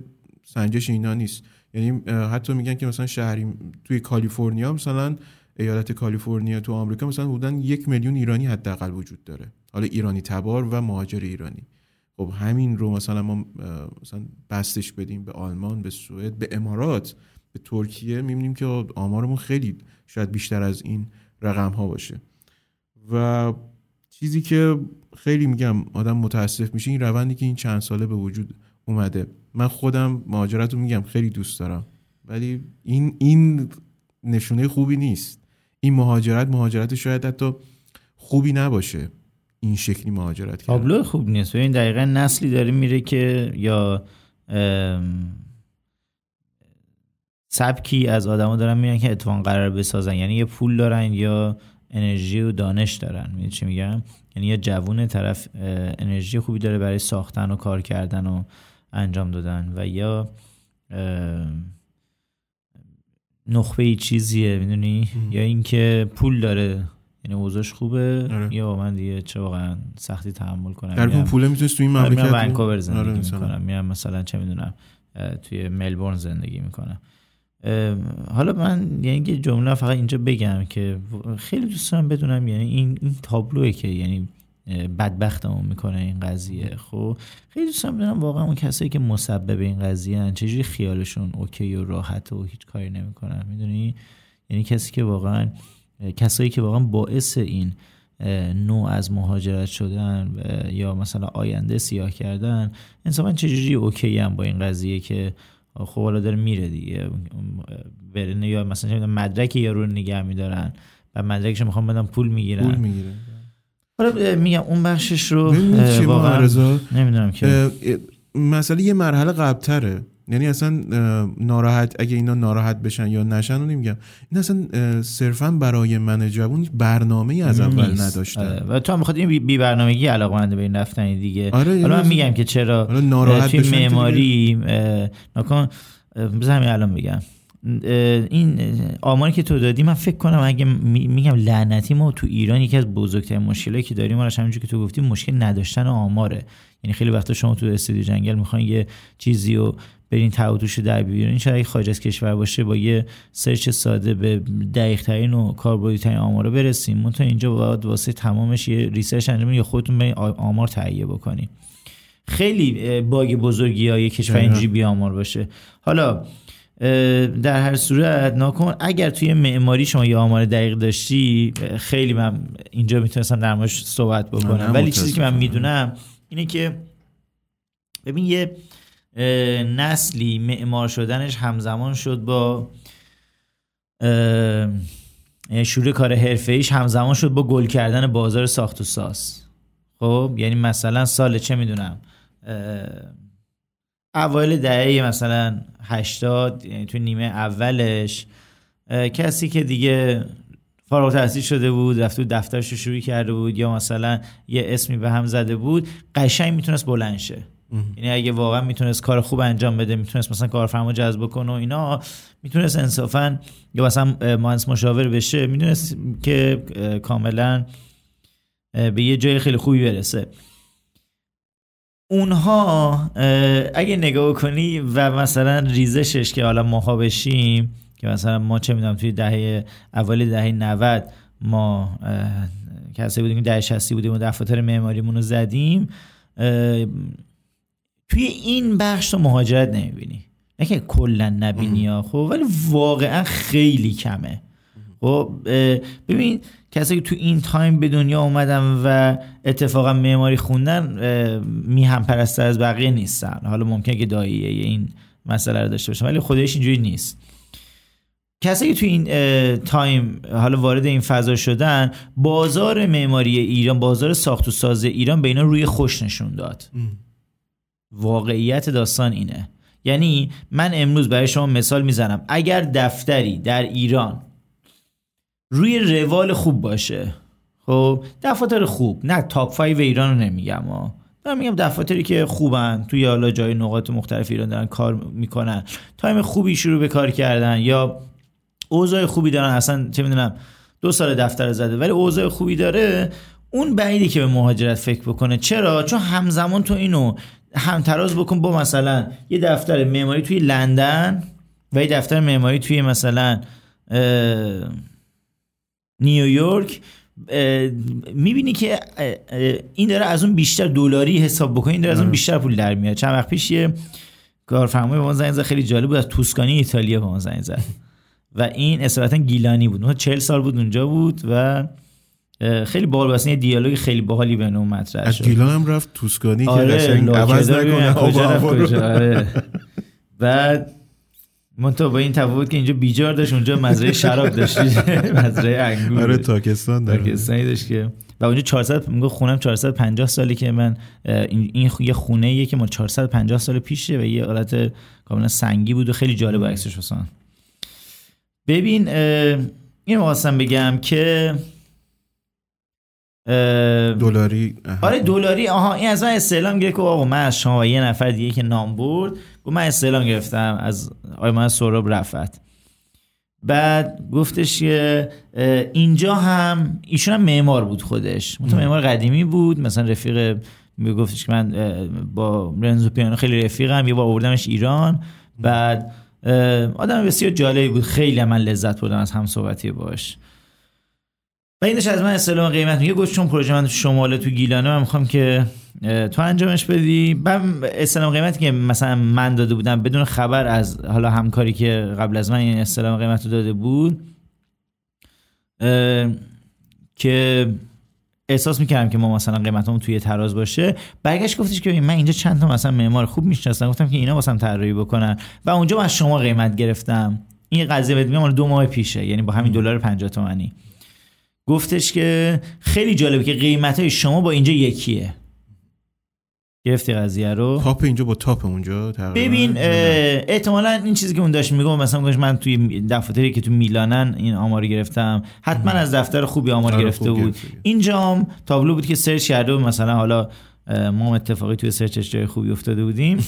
سنجش اینا نیست. یعنی حتی میگن که مثلا شهری توی کالیفرنیا مثلا ایالت کالیفرنیا تو آمریکا مثلا بودن یک میلیون ایرانی حداقل وجود داره. حالا ایرانی تبار و مهاجر ایرانی. خب همین رو مثلا ما مثلا بستش بدیم به آلمان به سوئد به امارات به ترکیه می‌بینیم که آمارمون خیلی شاید بیشتر از این رقم ها باشه. و چیزی که خیلی میگم آدم متاسف میشه این روندی که این چند ساله به وجود اومده. من خودم مهاجرت رو میگم خیلی دوست دارم. ولی این این نشونه خوبی نیست. این مهاجرت مهاجرت شاید حتی خوبی نباشه. این شکلی مهاجرت کرد. تابلو خوب نیست. این دقیقا نسلی داره میره که یا سبکی از آدما دارن میرن که اتفاقا قرار بسازن. یعنی یه پول دارن یا انرژی و دانش دارن. می‌دونی چی میگم؟ یعنی یه جوون طرف انرژی خوبی داره برای ساختن و کار کردن و انجام دادن. و یا نخبه ای چیزیه می‌دونی؟ یا اینکه پول داره یعنی اوضاعش خوبه؟ آره. یا من دیگه چه واقعا سختی تحمل کنم؟ در اون پوله می‌تونست تو این آره، مملکت میرم ونکوور زندگی آره می‌کنم. میرم مثلا چه می‌دونم توی ملبورن زندگی می‌کنم. حالا من یعنی یه جمله فقط اینجا بگم که خیلی دوست دارم بدونم یعنی این این تابلوه که یعنی بدبختمون می‌کنه این قضیه. خب خیلی دوست دارم واقعا اون کسایی که مسبب این قضیه هن چجوری خیالشون اوکی و راحت و هیچ کاری نمی‌کنن؟ می‌دونی؟ یعنی کسی که واقعا کسایی که واقعا باعث این نوع از مهاجرت شدن یا مثلا آینده سیاه کردن انصافا چجوری اوکی هم با این قضیه که خب حالا داره میره دیگه. برنه یا مثلا مدرک یا رو نگه میدارن و مدرکش می‌خوام بدم پول می‌گیرن. پول می‌گیرن. حالا میگم اون بخشش رو واقعا نمی‌دونم که. مسئله یه مرحله قبلتره. یعنی اصلا ناراحت اگه اینا ناراحت بشن یا نشن رو نمیگم. این اصلا صرفا برای من جوون برنامه ای از اول نداشتن. آره. و تو هم بخاطر این بی برنامگی علاقه منده به این رفتن دیگه. آره حالا من میگم که چرا توی معماری نکن بذار همین الان بگم. این آماری که تو دادی من فکر کنم اگه میگم لعنتی ما تو ایران یکی از بزرگترین مشکلاتی که داریم همونجوری که تو گفتی مشکل نداشتن آماره. یعنی خیلی وقتا شما تو استودیو جنگل می‌خواین یه چیزی رو برین توتوش در بیارین. شاید خارج از کشور باشه با یه سرچ ساده به دقیق ترین و کاربردی ترین آمار برسیم منتها اینجا باید واسه تمامش یه ریسرچ انجام یا خودتون برین آمار تهیه بکنین. خیلی باگ بزرگی های کشور اینجوری بی آمار باشه. حالا در هر صورت ناکن اگر توی معماری شما یه آمار دقیق داشتی خیلی من اینجا می‌تونستم در موردش صحبت بکنم. ولی چیزی که من می‌دونم اینه که ببین یه نسلی معمار شدنش همزمان شد با شروع کار حرفه ایش همزمان شد با گل کردن بازار ساخت و ساز. خب یعنی مثلا سال چه می‌دونم اوایل دهه مثلا 80 یعنی تو نیمه اولش کسی که دیگه فارغ تحصیل شده بود رفته دفترش رو شروع کرده بود یا مثلا یه اسمی به هم زده بود قشنگ می‌تونست بلند شه. یعنی اگه واقعا می‌تونست کار خوب انجام بده می‌تونست مثلا کارفرما جذب کنه و اینا می‌تونست انصافا یا مثلا مهندس مشاور بشه می‌دونست که کاملا به یه جای خیلی خوبی برسه. اونها اگه نگاه کنی و مثلا ریزشش که حالا ماها بشیم که مثلا ما چه می‌دونم توی دهه اول دهه 90 ما کسی بودیم که دهه 60 بودیم و دفاتر معماریمون رو زدیم توی این بخش تو مهاجرت نمی‌بینی. نه که کلا نبینی ها خب ولی واقعا خیلی کمه. خب ببین کسی که تو این تایم به دنیا اومدن و اتفاقا معماری خوندن می هم پرستر از بقیه نیستن. حالا ممکنه که داییه این مسئله رو داشته باشن ولی خودش اینجوری نیست. کسی که تو این تایم حالا وارد این فضا شدن بازار معماری ایران بازار ساخت و ساز ایران به اینا روی خوش نشون داد. واقعیت داستان اینه. یعنی من امروز برای شما مثال می‌زنم. اگر دفتری در ایران روی روال خوب باشه خب دفاتر خوب نه تاپ 5 ایران رو نمیگم ها من میگم دفاتری که خوبن توی حالا جای نقاط مختلف ایران دارن کار می‌کنن تایم خوبی شروع به کار کردن یا اوضاع خوبی دارن اصلا چه می‌دونم دو سال دفتر زده ولی اوضاع خوبی داره اون بعیدی که به مهاجرت فکر بکنه. چرا؟ چون همزمان تو اینو همتراز بکن با مثلا یه دفتر معماری توی لندن و یه دفتر معماری توی مثلا نیویورک می‌بینی که این داره از اون بیشتر دلاری حساب بکنه این داره از اون بیشتر پول در میاد چند وقت پیش یه کارفرمای به ما زنگ زد خیلی جالب بود از توسکانی ایتالیا به ما زنگ زد. و این اصالتا گیلانی بود. چهل سال بود اونجا بود و خیلی باحال واسه یه دیالوگ خیلی باحالی بین اون مطرح شد. از گیلان هم رفت توسکانی آره که قشنگ عوض نکنه آره. بعد منتها با این تفاوت که اینجا بیجار داشت اونجا مزرعه شراب داشت. مزرعه انگور. آره تاکستان داره. تاکستانی داشت که. و اونجا 400 میگه خونم 450 سالی که من این یه خونه ایه که ما 450 سال پیشه و یه حالت کاملا سنگی بود و خیلی جالب عکسش ببین این خواستم بگم که دلاری آره دلاری آها این از من استعلام گرفت. که آقا من از شما یه نفر دیگه که نام برد. گفت من استعلام گرفتم از آقای من سوراب رفت بعد گفتش که اینجا هم ایشون هم معمار بود خودش. مثلا معمار قدیمی بود. مثلا رفیق گفتش که من با رنزو پیانو خیلی رفیقم. یه بار آوردمش ایران. بعد آدم بسیار جالبی بود. خیلی من لذت بردم از هم صحبتی باش. و اینش از من استعلام قیمت میگه گفت چون پروژه من شماله تو گیلانه من می‌خوام که تو انجامش بدی. بعد استعلام قیمتی که مثلا من داده بودم بدون خبر از حالا همکاری که قبل از من این استعلام قیمت رو داده بود که احساس می‌کردم که ما مثلا قیمتمون توی تراز باشه. برگشت گفتش که من اینجا چند تا مثلا معمار خوب می‌شناسم. گفتم که اینا واسم طراحی بکنن. و اونجا از شما قیمت گرفتم. این قضیه بهت میگم دو ماه پیشه. یعنی با همین دلار 50 تومانی. گفتش که خیلی جالبه که قیمت های شما با اینجا یکیه. گرفتی قضیه رو؟ تاپ اینجا با تاپ اونجا ببین احتمالا این چیزی که اون داشت میگم مثلا من توی دفتری که تو میلانن این آمار گرفتم. حتما از دفتر خوبی آمار آره، گرفته بود. اینجا هم تابلو بود که سرچ کرده مثلا حالا ما اتفاقی توی سرچش جای خوبی افتاده بودیم.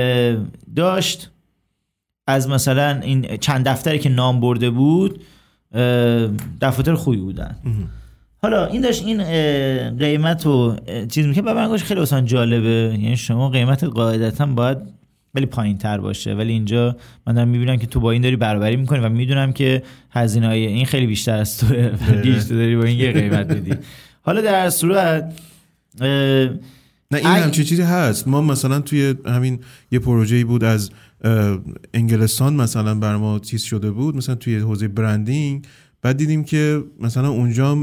داشت از مثلا این چند دفتری که نام برده بود دفاتر خوبی بودن. حالا این داشت این قیمت رو چیز می‌کنه به من خیلی اصلا جالبه. یعنی شما قیمت قاعدتا باید ولی پایین تر باشه. ولی اینجا من دارم می‌بینم که تو با این داری برابری می‌کنی و می‌دونم که هزینه های این خیلی بیشتر از تو تو داری با این یه قیمت بدی حالا در صورت نه این همچین چیزی هست. ما مثلا توی همین یه پروژه‌ای بود از انگلستان مثلا بر ما چیز شده بود مثلا توی حوزه برندینگ. بعد دیدیم که مثلا اونجا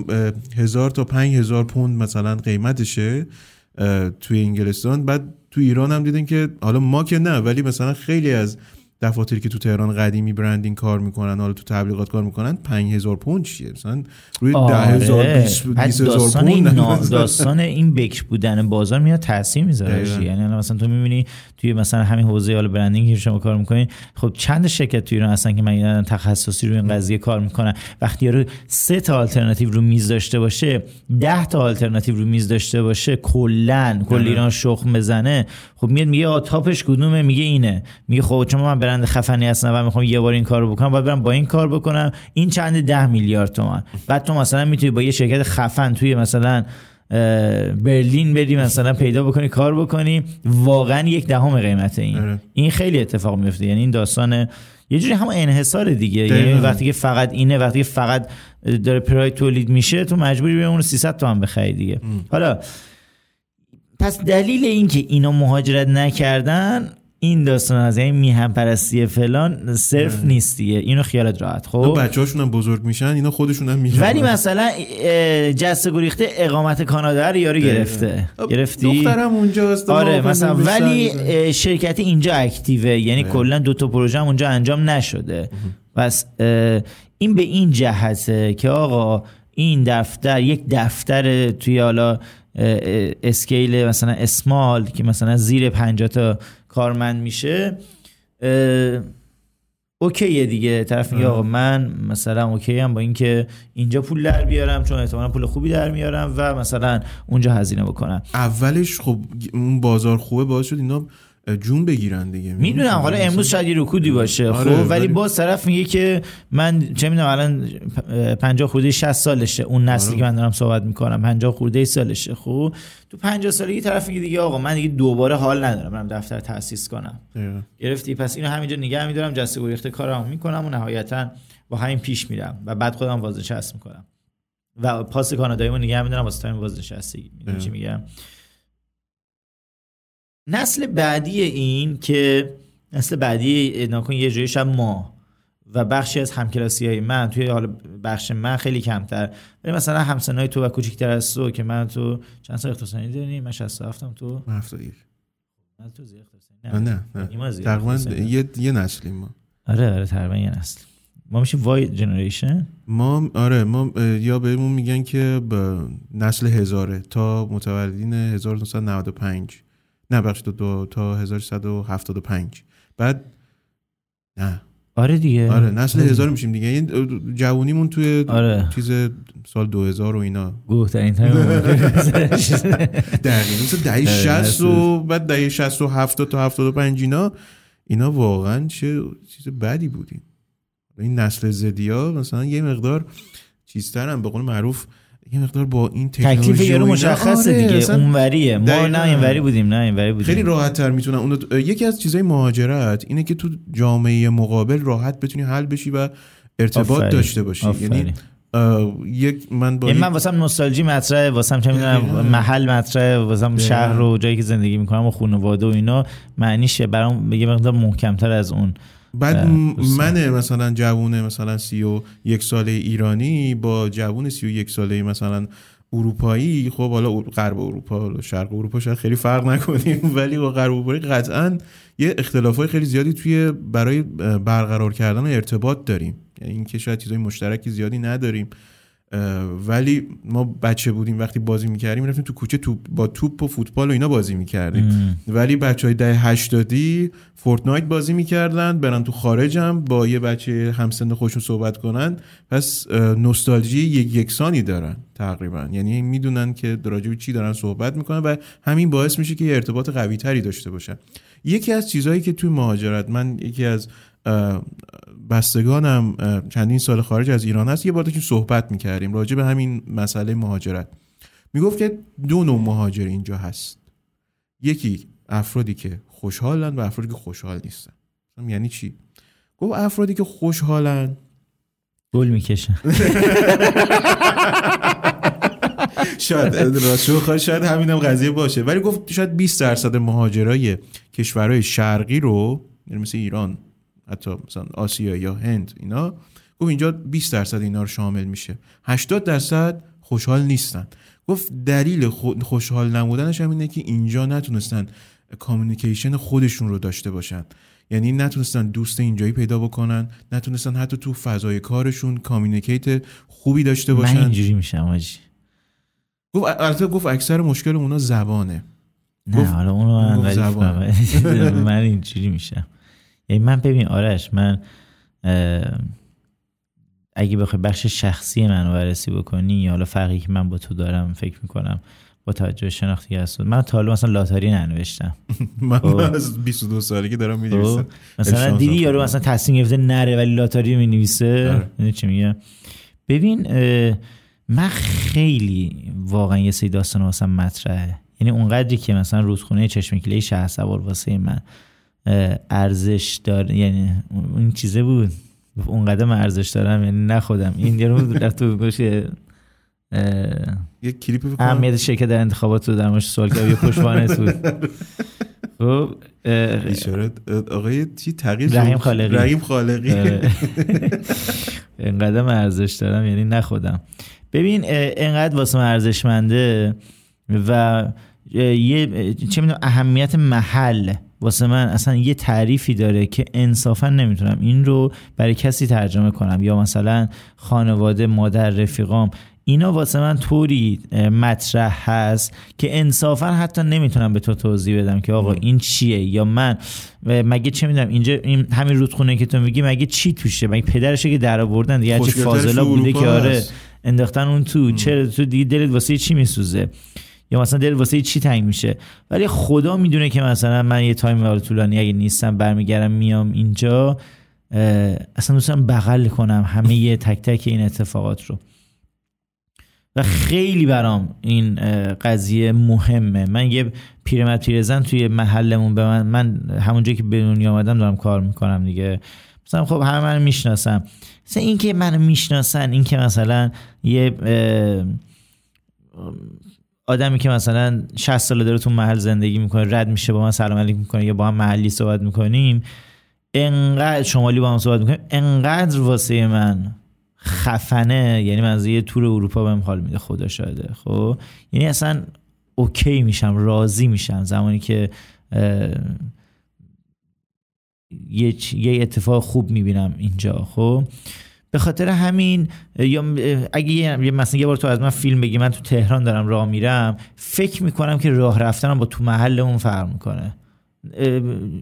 هزار تا پنج هزار پوند مثلا قیمتشه توی انگلستان. بعد توی ایران هم دیدیم که حالا ما که نه ولی مثلا خیلی از دفاتری که تو تهران قدیمی برندینگ کار می‌کنن حالا تو تبلیغات کار می‌کنن 5000 پوند چیه؟ مثلا روی آره. 10000 20000 داستان این, پوند نا- داستان این بکر بودن بازار میاد تاثیر می‌ذاره. یعنی مثلا تو می‌بینی توی مثلا همین حوزه حالا برندینگ که شما کار می‌کنین خب چند شرکت توی ایران هستن که من یادم تخصصی روی این قضیه کار می‌کنن؟ وقتی یارو سه تا آلترناتیو رو میز داشته باشه ده تا آلترناتیو رو میز داشته باشه کلا کل ایران شخم بزنه خب میاد میگه آ تاپش کدومه؟ میگه اینه. میگه خب چون من برند خفنی هستم و می‌خوام یه بار این کارو بکنم باید برم با این کار بکنم. این چند ده میلیارد تومن بعد تو مثلا می‌تونی با یه شرکت خفن توی مثلا برلین بری مثلا پیدا بکنی کار بکنی واقعا یک دهم قیمت این. آره. این خیلی اتفاق میفته یعنی این داستان یه جوری هم انحصار دیگه. دقیقاً. یعنی وقتی که فقط اینه وقتی که فقط داره پراید تولید میشه تو مجبوری به اون 300 تومن بخری دیگه. حالا پس دلیل اینکه اینا مهاجرت نکردن این داستان از این میهم پرستی فلان صرف نیست دیگه. اینو خیالت راحت. خب؟ بچه هاشون هم بزرگ میشن اینا خودشون هم میرن ولی مثلا اه، جسته گریخته اقامت کانادا رو یارو گرفته. گرفتی؟ دخترم اونجاست آره مثلا ولی شرکت اینجا اکتیوه. یعنی کلا دو تا پروژه هم اونجا انجام نشده. پس این به این جهته که آقا این دفتر یک دفتر توی حالا اسکیل مثلا اسمال که مثلا زیر 50 تا کارمند میشه اوکیه دیگه. طرف میگه آقا من مثلا اوکی هم با اینکه اینجا پول در بیارم چون احتمالا پول خوبی در میارم و مثلا اونجا هزینه بکنم. اولش خب اون بازار خوبه باعث شد اینا جون بگیرن دیگه. می‌دونم حالا امروز شاید یه رکودی باشه. آره، خب ولی باز طرف میگه که من چه می‌دونم الان 50 خورده 60 سالشه. اون نسلی آره. که من دارم صحبت می‌کنم 50 خورده سالشه. خب تو 50 سالگی طرف میگه دیگه آقا من دیگه دوباره حال ندارم. برم دفتر تاسیس کنم. دقیقاً. گرفتی؟ پس اینو همینجا نگه میدارم. جسته گریخته کارمو می‌کنم و نهایتا با همین پیش میرم و بعد خودم بازنشست می‌کنم. و پاس کاناداییمو نگه میدارم واسه همین بازنشستگی میگم؟ نسل بعدی این که نسل بعدی ناکن یه جوریش هم ما و بخشی از همکلاسی های من توی حالا بخش من خیلی کمتر. ولی مثلا همسنای تو و کوچیکتر از تو که من تو چند سال اختصاصی داری من 67 م تو. من هفتاد یک. من تو زیاد نه. نه نه. زیاد تقریبا یه یه نسلیم ما. آره آره تقریبا یه نسل. ما میشیم وای جنریشن؟ ما آره ما یا بهمون میگن که نسل هزاره تا متولدین 1995 نه بخش دو, دو تا 1175 بعد نه. آره دیگه. آره نسل هزار میشیم دیگه. این جوونیمون توی آره. چیز سال 2000 و اینا. گوهترین تایم دقیقا مثل دهه 60 و بعد دهه 60 و 70 تا 75 اینا. اینا واقعا چه چیز بدی بودیم. این نسل زدیا مثلا یه مقدار چیزترم به قول معروف یه مقدار با این تکنولوژی تکلیف یارو مشخصه آره، دیگه اونوریه ما دقیقاً. نه اینوری بودیم نه اینوری بودیم خیلی راحت تر می‌تونن اون یکی از چیزای مهاجرت اینه که تو جامعه مقابل راحت بتونی حل بشی و ارتباط آفرین. داشته باشی آفرین. یعنی یک من با یعنی من واسم نوستالژی مطرحه واسم چه می‌دونم. محل مطرحه واسم شهر و جایی که زندگی می‌کنم و خانواده و اینا معنیشه برام یه مقدار محکمتر از اون بعد. من مثلا جوون مثلا سی و یک ساله ایرانی با جوون سی و یک ساله مثلا اروپایی خب حالا غرب اروپا حالا شرق اروپا شاید خیلی فرق نکنیم ولی با غرب اروپایی قطعا یه اختلافای خیلی زیادی توی برای برقرار کردن ارتباط داریم یعنی اینکه شاید چیزای مشترکی زیادی نداریم ولی ما بچه بودیم وقتی بازی می‌کردیم رفتیم تو کوچه توپ با توپ و فوتبال و اینا بازی می‌کردیم. ولی بچه های ده هشتادی فورتنایت بازی می‌کردن برن تو خارجم با یه بچه همسن خودشون صحبت کنن. پس نوستالژی یک یکسانی دارن تقریبا. یعنی می‌دونن که راجع چی دارن صحبت می‌کنن و همین باعث میشه که یه ارتباط قوی تری داشته باشن. یکی از چیزهایی که توی مهاجرت من یکی از بستگانم چندین سال خارج از ایران هست. یه بار داشتیم صحبت می‌کردیم راجع به همین مسئله مهاجرت. می‌گفت که دو نوع مهاجر اینجا هست. یکی افرادی که خوشحالن و افرادی که خوشحال نیستن. یعنی چی؟ گفت افرادی که خوشحالن. گل می‌کشن شاید راستشو شاید همینم قضیه باشه. ولی گفت شاید 20 درصد مهاجرای کشورهای شرقی رو یعنی مثل ایران حتی مثلا آسیا یا هند اینا. گفت اینجا 20 درصد اینا رو شامل میشه. 80 درصد خوشحال نیستن. گفت دلیل خو- خوشحال نبودنش هم اینه که اینجا نتونستن communication خودشون رو داشته باشن. یعنی نتونستن دوست اینجایی پیدا بکنن نتونستن حتی تو فضای کارشون communicate خوبی داشته باشن. من اینجوری میشم آجی. گفت البته گفت اکثر مشکل اونا زبانه. نه حالا اونو من زبان. من اینجوری میشم. یعنی من ببین آرش من اگه بخوای بخش شخصی منو بررسی بکنی یا حالا فرقی که من با تو دارم فکر می‌کنم با توجه شناختی هست من تا حالا مثلا لاتاری ننوشتم. من خب. از 22 سالگی دارم خب. می‌نویسم. مثلا دیدی یارو. مثلا تصمیم گرفته نره ولی لاتاری می نویسه آره. چی میگه ببین من خیلی واقعا یه سری داستان واسم مطرحه. یعنی اونقدری که مثلا رودخونه چشمکیله شهر سوار واسه من. ارزش داره یعنی اون چیزه بود اونقدر من ارزش دارم یعنی نه خودم این یارو رفت تو گوشه اه، یک کلیپ اهمیت شرکت در انتخابات رو در موردش سوال کرد یه پشتوانه تو خب اه، اشاره آقای چی تغییر رحیم؟ خالقی. رحیم خالقی. انقدر من ارزش دارم یعنی نه خودم ببین انقدر واسه من ارزشمنده و یه چه می‌دونم اهمیت محل واسه من اصلا یه تعریفی داره که انصافا نمی‌تونم این رو برای کسی ترجمه کنم. یا مثلا خانواده مادر رفیقام اینا واسه من طوری مطرح هست که انصافا حتی نمی‌تونم به تو توضیح بدم که آقا این چیه؟ یا من مگه چه می‌دونم اینجا این همین رودخونه که تو میگی مگه چی توشه؟ مگه پدرشه که در آوردن؟ دیگه خوشگلترش فاضلا بوده که آره. انداختن اون تو. چرا تو دیگه دلت واسه چی میسوزه؟ یا مثلا دلت واسه چی تنگ میشه؟ ولی خدا می‌دونه که مثلا من یه تایم حالا طولانی اگه نیستم برمیگردم میام اینجا اصلا دوستم بغل کنم همه یه تک تک این اتفاقات رو. و خیلی برام این قضیه مهمه. من یه پیرمرد پیرزن توی محلمون به من من همونجا که به دنیا آمدم دارم کار می‌کنم دیگه. مثلا خب همه من می‌شناسم مثلا این که منو می‌شناسن این که مثلا یه آدمی که مثلا 60 ساله داره تو محل زندگی می‌کنه رد میشه با من سلام علیک می‌کنه یا با هم محلی صحبت می‌کنیم انقدر شمالی با هم صحبت می‌کنیم انقدر واسه من خفنه. یعنی من از یه تور اروپا بهم حال میده خدا شاهده. خب؟ یعنی اصلا اوکی میشم راضی میشم. زمانی که یه یه اتفاق خوب می‌بینم اینجا. خب؟ به خاطر همین یا اگه یه مثلا یه بار تو از من فیلم بگی من تو تهران دارم راه میرم فکر می‌کنم که راه رفتنم با تو محلمون فرق می‌کنه.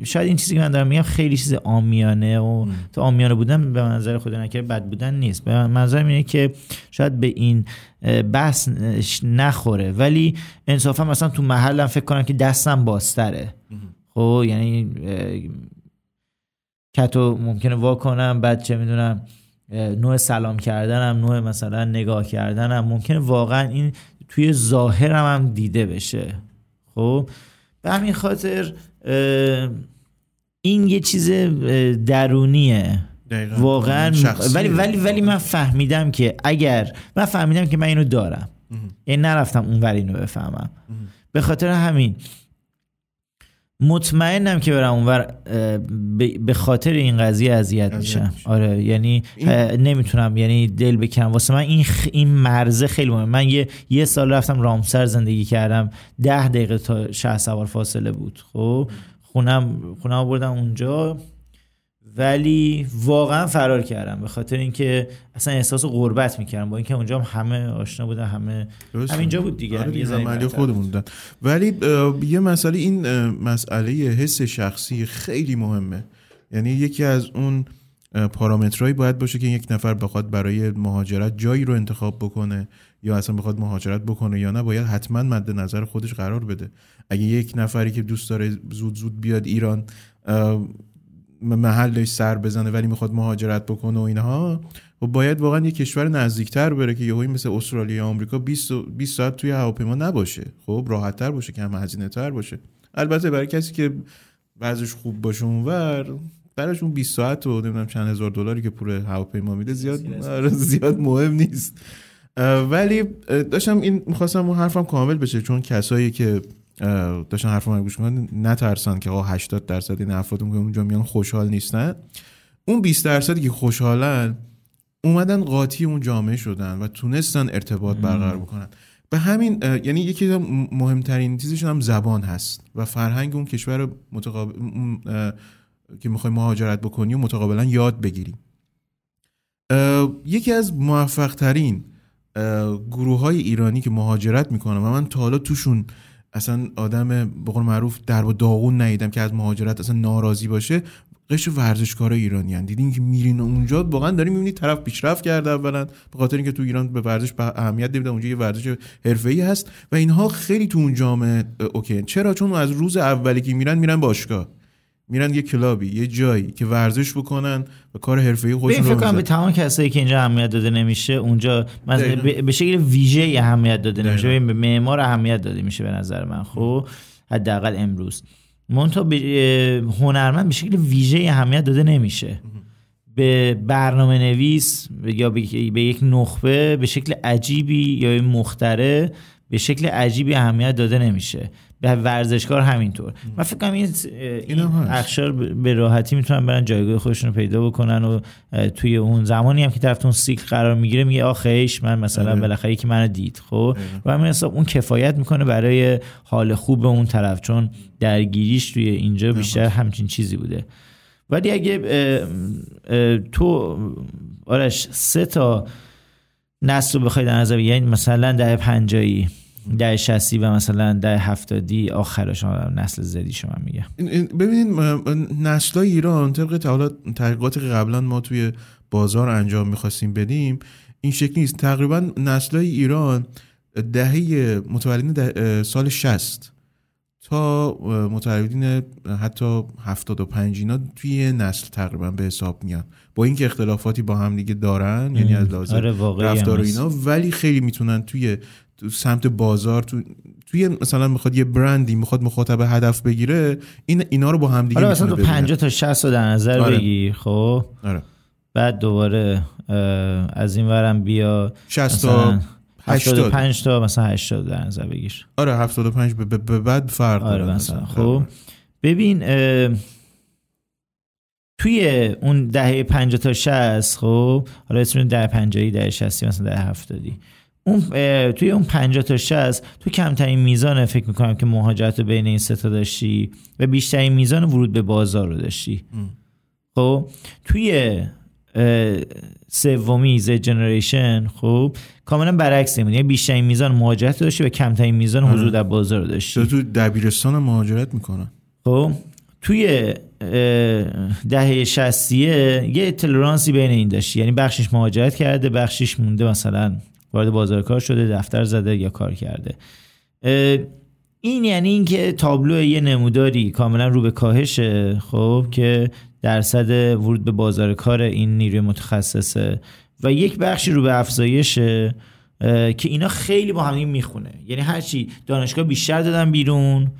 شاید این چیزی که من دارم میگم خیلی چیز آمیانه و تو آمیانه بودن به منظر خدا نکرد بد بودن نیست. به منظر اینه که شاید به این بحث نخوره. ولی انصافا مثلا تو محلم فکر کنم که دستم بازتره. خب یعنی کتو ممکنه وا کنم بعد چه می‌دونم. نوع سلام کردنم نوع مثلا نگاه کردنم. ممکنه واقعا این توی ظاهرم هم دیده بشه. خب؟ به همین خاطر این یه چیز درونیه. واقعا. ولی ولی ولی من فهمیدم که اگر من فهمیدم که من اینو دارم. یعنی نرفتم اونور اینو بفهمم. به خاطر همین مطمئنم که برم اونور به- خاطر این قضیه اذیت میشم. آره یعنی این- نمی‌تونم یعنی دل بکنم واسه من این خ... این مرزه خیلی مهمه. من یه یه سال رفتم رامسر زندگی کردم. ده دقیقه تا شهر سوار فاصله بود. خب خونم خونم بردم اونجا. ولی واقعا فرار کردم. به خاطر اینکه اصلا احساس غربت می‌کردم. با اینکه اونجا هم همه آشنا بودن همه. همینجا بود دیگه. آره یه دیگه. خودمون بودن. ولی یه مسئله این مسئله حس شخصی خیلی مهمه. یعنی یکی از اون پارامترهایی باید باشه که یک نفر بخواد برای مهاجرت جایی رو انتخاب بکنه یا اصلا بخواد مهاجرت بکنه یا نه باید حتما مد نظر خودش قرار بده. اگه یک نفری که دوست داره زود زود بیاد ایران محلش سر بزنه ولی می‌خواد مهاجرت بکنه و اینها و باید واقعا یه کشور نزدیکتر بره که یهویی مثل استرالیا یا آمریکا 20 و- 20 ساعت توی هواپیما نباشه. خب راحتتر باشه که هم هزینه تر باشه. البته برای کسی که وضعش خوب باشه اونور براش اون 20 ساعت و نمی‌دونم چند هزار دلاری که پول هواپیما میده زیاد آره، زیاد مهم نیست. ولی داشتم این می‌خواستم اون حرفم کامل بشه چون کسایی که داشتن حرفم رو گوش می‌کنن نترسن که آقا 80 درصد این افراد که اونجا میان خوشحال نیستن. اون 20 درصدی که خوشحالن اومدن قاطی اون جامعه شدن و تونستن ارتباط برقرار بکنن. به همین یعنی یکی از مهمترین چیزشون هم زبان هست و فرهنگ اون کشور متقابل که می‌خوای مهاجرت بکنی و متقابلا یاد بگیری. یکی از موفق ترین گروه های ایرانی که مهاجرت می‌کنن و من تا حالا توشون اصلا آدم به قول معروف در و داغون ندیدم که از مهاجرت اصلا ناراضی باشه. قشر ورزشکار ایرانی هن. دیدین که میرین اونجا واقعا داریم می‌بینید طرف پیشرفت کرده اولا. به خاطر اینکه تو ایران به ورزش به اهمیت نمیدن. اونجا یه ورزش حرفه‌ای هست و اینها خیلی تو اون جامعه OK. چرا؟ چون از روز اولی که میرن میرن باشگاه میرن یه club ی یه جایی که ورزش بکنن و کار حرفه‌ای خودشون رو فکر به تمام کسایی که اینجا اهمیت داده نمیشه اونجا مثلا به شکل ویژه اهمیت داده نمیشه. به معمار اهمیت داده میشه به نظر من خب؟ حداقل امروز. مونتا به هنرمند به شکل ویژه اهمیت داده نمیشه. به برنامه نویس یا به یک نخبه به شکل عجیبی یا مختره به شکل عجیبی اهمیت داده نمیشه. ورزشکار همینطور. من فکر کنم این, این اخشار به راحتی می‌تونن برن جایگاه خودشون رو پیدا بکنن و توی اون زمانی هم که طرف اون سیکل قرار می‌گیره میگه آخیش من مثلا آره. بالاخره که منو دید خب؟ و همین حساب اون کفایت می‌کنه برای حال خوب اون طرف چون درگیریش توی اینجا بیشتر همچین چیزی بوده. ولی اگه تو آرش سه تا نسل رو بخوای در نظر یعنی مثلا در پنجایی ده شستی و مثلا ده هفتادی آخرش نسل زدی شما میگه. ببینید نسل ایران طبق تحقیقات قبلا ما توی بازار انجام می‌خواستیم بدیم این شکلی نیست. تقریبا نسل ایران دهه متولدین سال 60 تا متولدین حتی 75 اینا توی نسل تقریبا به حساب میان. با اینکه اختلافاتی با هم دیگه دارن یعنی از لحاظ آره رفتار اینا ولی خیلی می‌تونن توی تو سمت بازار تو توی مثلا می‌خواد یه برندی می‌خواد مخاطب هدف بگیره این اینا رو با هم دیگه آره مثلا تو 50 تا 60 رو در نظر آره. بگیر خب؟ آره. بعد دوباره از این ورم بیا 60 تا 85 تا مثلا 80 در نظر بگیر. آره 75 به بعد فرق آره مثلا خب؟ ببین توی اون دهه 50 تا 60 خب؟ حالا اسم دهه 50 دهه 60 مثلا دهه 70 اون توی اون 50 تا 60 تو کمترین میزان فکر می‌کنم که مهاجرت بین این سه تا داشتی و بیشترین میزان ورود به بازار رو داشتی. خب توی سومی ز جنریشن خب کاملا برعکس یعنی بیشترین میزان مهاجرت داشتی و کمترین میزان حضور آره. در بازار رو داشتی. تو دبیرستان مهاجرت می‌کنن. خب توی دهه شستیه یه تلرانسی بین این داشتی. یعنی بخشش مهاجرت کرده بخشش مونده مثلا وارد بازار کار شده دفتر زده یا کار کرده. این یعنی اینکه تابلو یه نموداری کاملا رو به کاهشه خب که درصد ورود به بازار کار این نیروی متخصصه و یک بخشی رو به افزایشه که اینا خیلی با هم می‌خونه. یعنی هرچی دانشگاه بیشتر دادن بیرون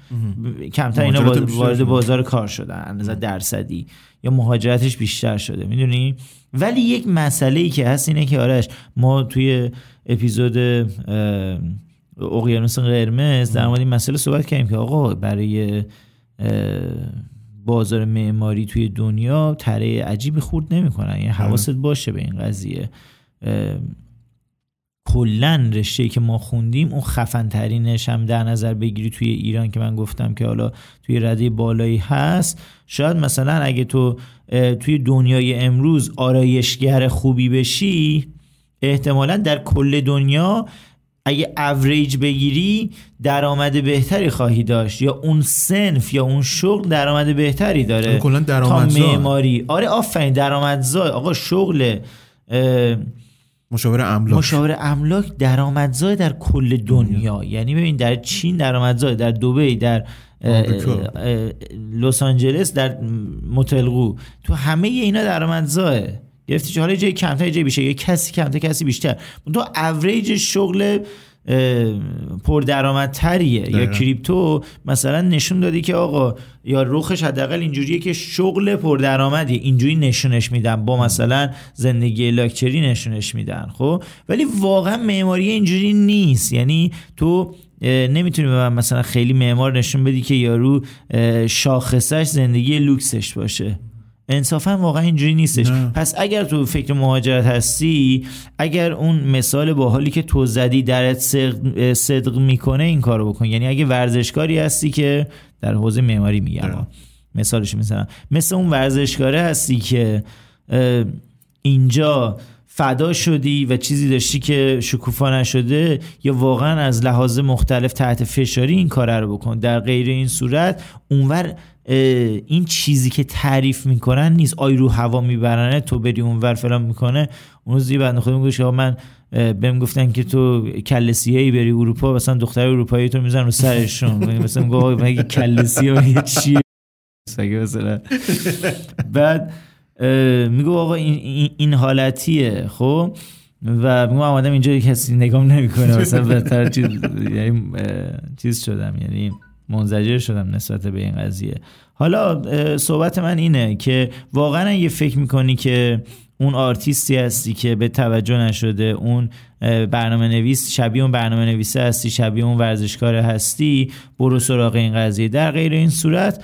کمتر اینا وارد بازار کار شدن اندازه درصدی یا مهاجرتش بیشتر شده. می‌دونی؟ ولی یک مسئله ای که هست اینه که آرش ما توی اپیزود اقیانوس قرمز در مورد این مسئله صحبت کردیم که آقا برای بازار معماری توی دنیا تره عجیبی خورد نمی‌کنن. یعنی حواست باشه به این قضیه. کلا رشته که ما خوندیم اون خفن ترینش هم در نظر بگیری توی ایران که من گفتم که حالا توی رده بالایی هست. شاید مثلا اگه تو توی دنیای امروز آرایشگر خوبی بشی احتمالا در کل دنیا اگه اوریج بگیری درآمد بهتری خواهی داشت. یا اون سنف یا اون شغل درآمد بهتری داره. کلا درآمدزا. معماری. آره آفرین درآمدزا. آقا شغل مشاور املاک. مشاور املاک درآمدزای در کل دنیا. یعنی ببین در چین درآمدزای در دبی در لس آنجلس در متلقو تو همه اینا درآمدزاه گرفتی چه؟ حالا جای کمتر جای بیشتر. یا کسی کمتر کسی بیشتر. تو اوریج شغل پردرآمدتریه. یا کریپتو مثلا نشون دادی که آقا یا رخش حداقل اینجوریه که شغل پردرآمدی اینجوری نشونش میدن. با مثلا زندگی لاکچری نشونش میدن خب؟ ولی واقعا معماری اینجوری نیست. یعنی تو نمی‌تونی به من مثلا خیلی معمار نشون بدی که یارو شاخصش زندگی لوکسش باشه. انصافا واقعا اینجوری نیستش. پس اگر تو فکر مهاجرت هستی اگر اون مثال باحالی که تو زدی درت صدق, می‌کنه این کارو بکن. یعنی اگه ورزشکاری هستی که در حوزه معماری میگم. مثالش می‌زنم. مثل اون ورزشکاره هستی که اینجا فدا شدی و چیزی داشتی که شکوفا نشده یا واقعا از لحاظ مختلف تحت فشاری این کار رو بکن. در غیر این صورت اونور این چیزی که تعریف می‌کنن نیست. آی رو هوا میبرنه تو بری اونور فلان می‌کنه. اون زی بنده خودم من بهم گفتن که تو کلسیه ای بری اروپا مثلا دختر اروپایی تو میزن رو سرشون. مثلا میگه مگه کلسیه چیه مثلا. بعد میگو آقا این, این حالتیه. خب؟ و میگم آمدم اینجا کسی نگام نمی‌کنه. مثلا بهتر چیز یعنی چیز شدم. یعنی منزجر شدم نسبت به این قضیه. حالا صحبت من اینه که واقعا یه فکر می‌کنی که اون آرتیستی هستی که به توجه نشده اون برنامه نویس شبیه اون برنامه نویسه هستی شبیه اون ورزشکار هستی برو سراغ این قضیه. در غیر این صورت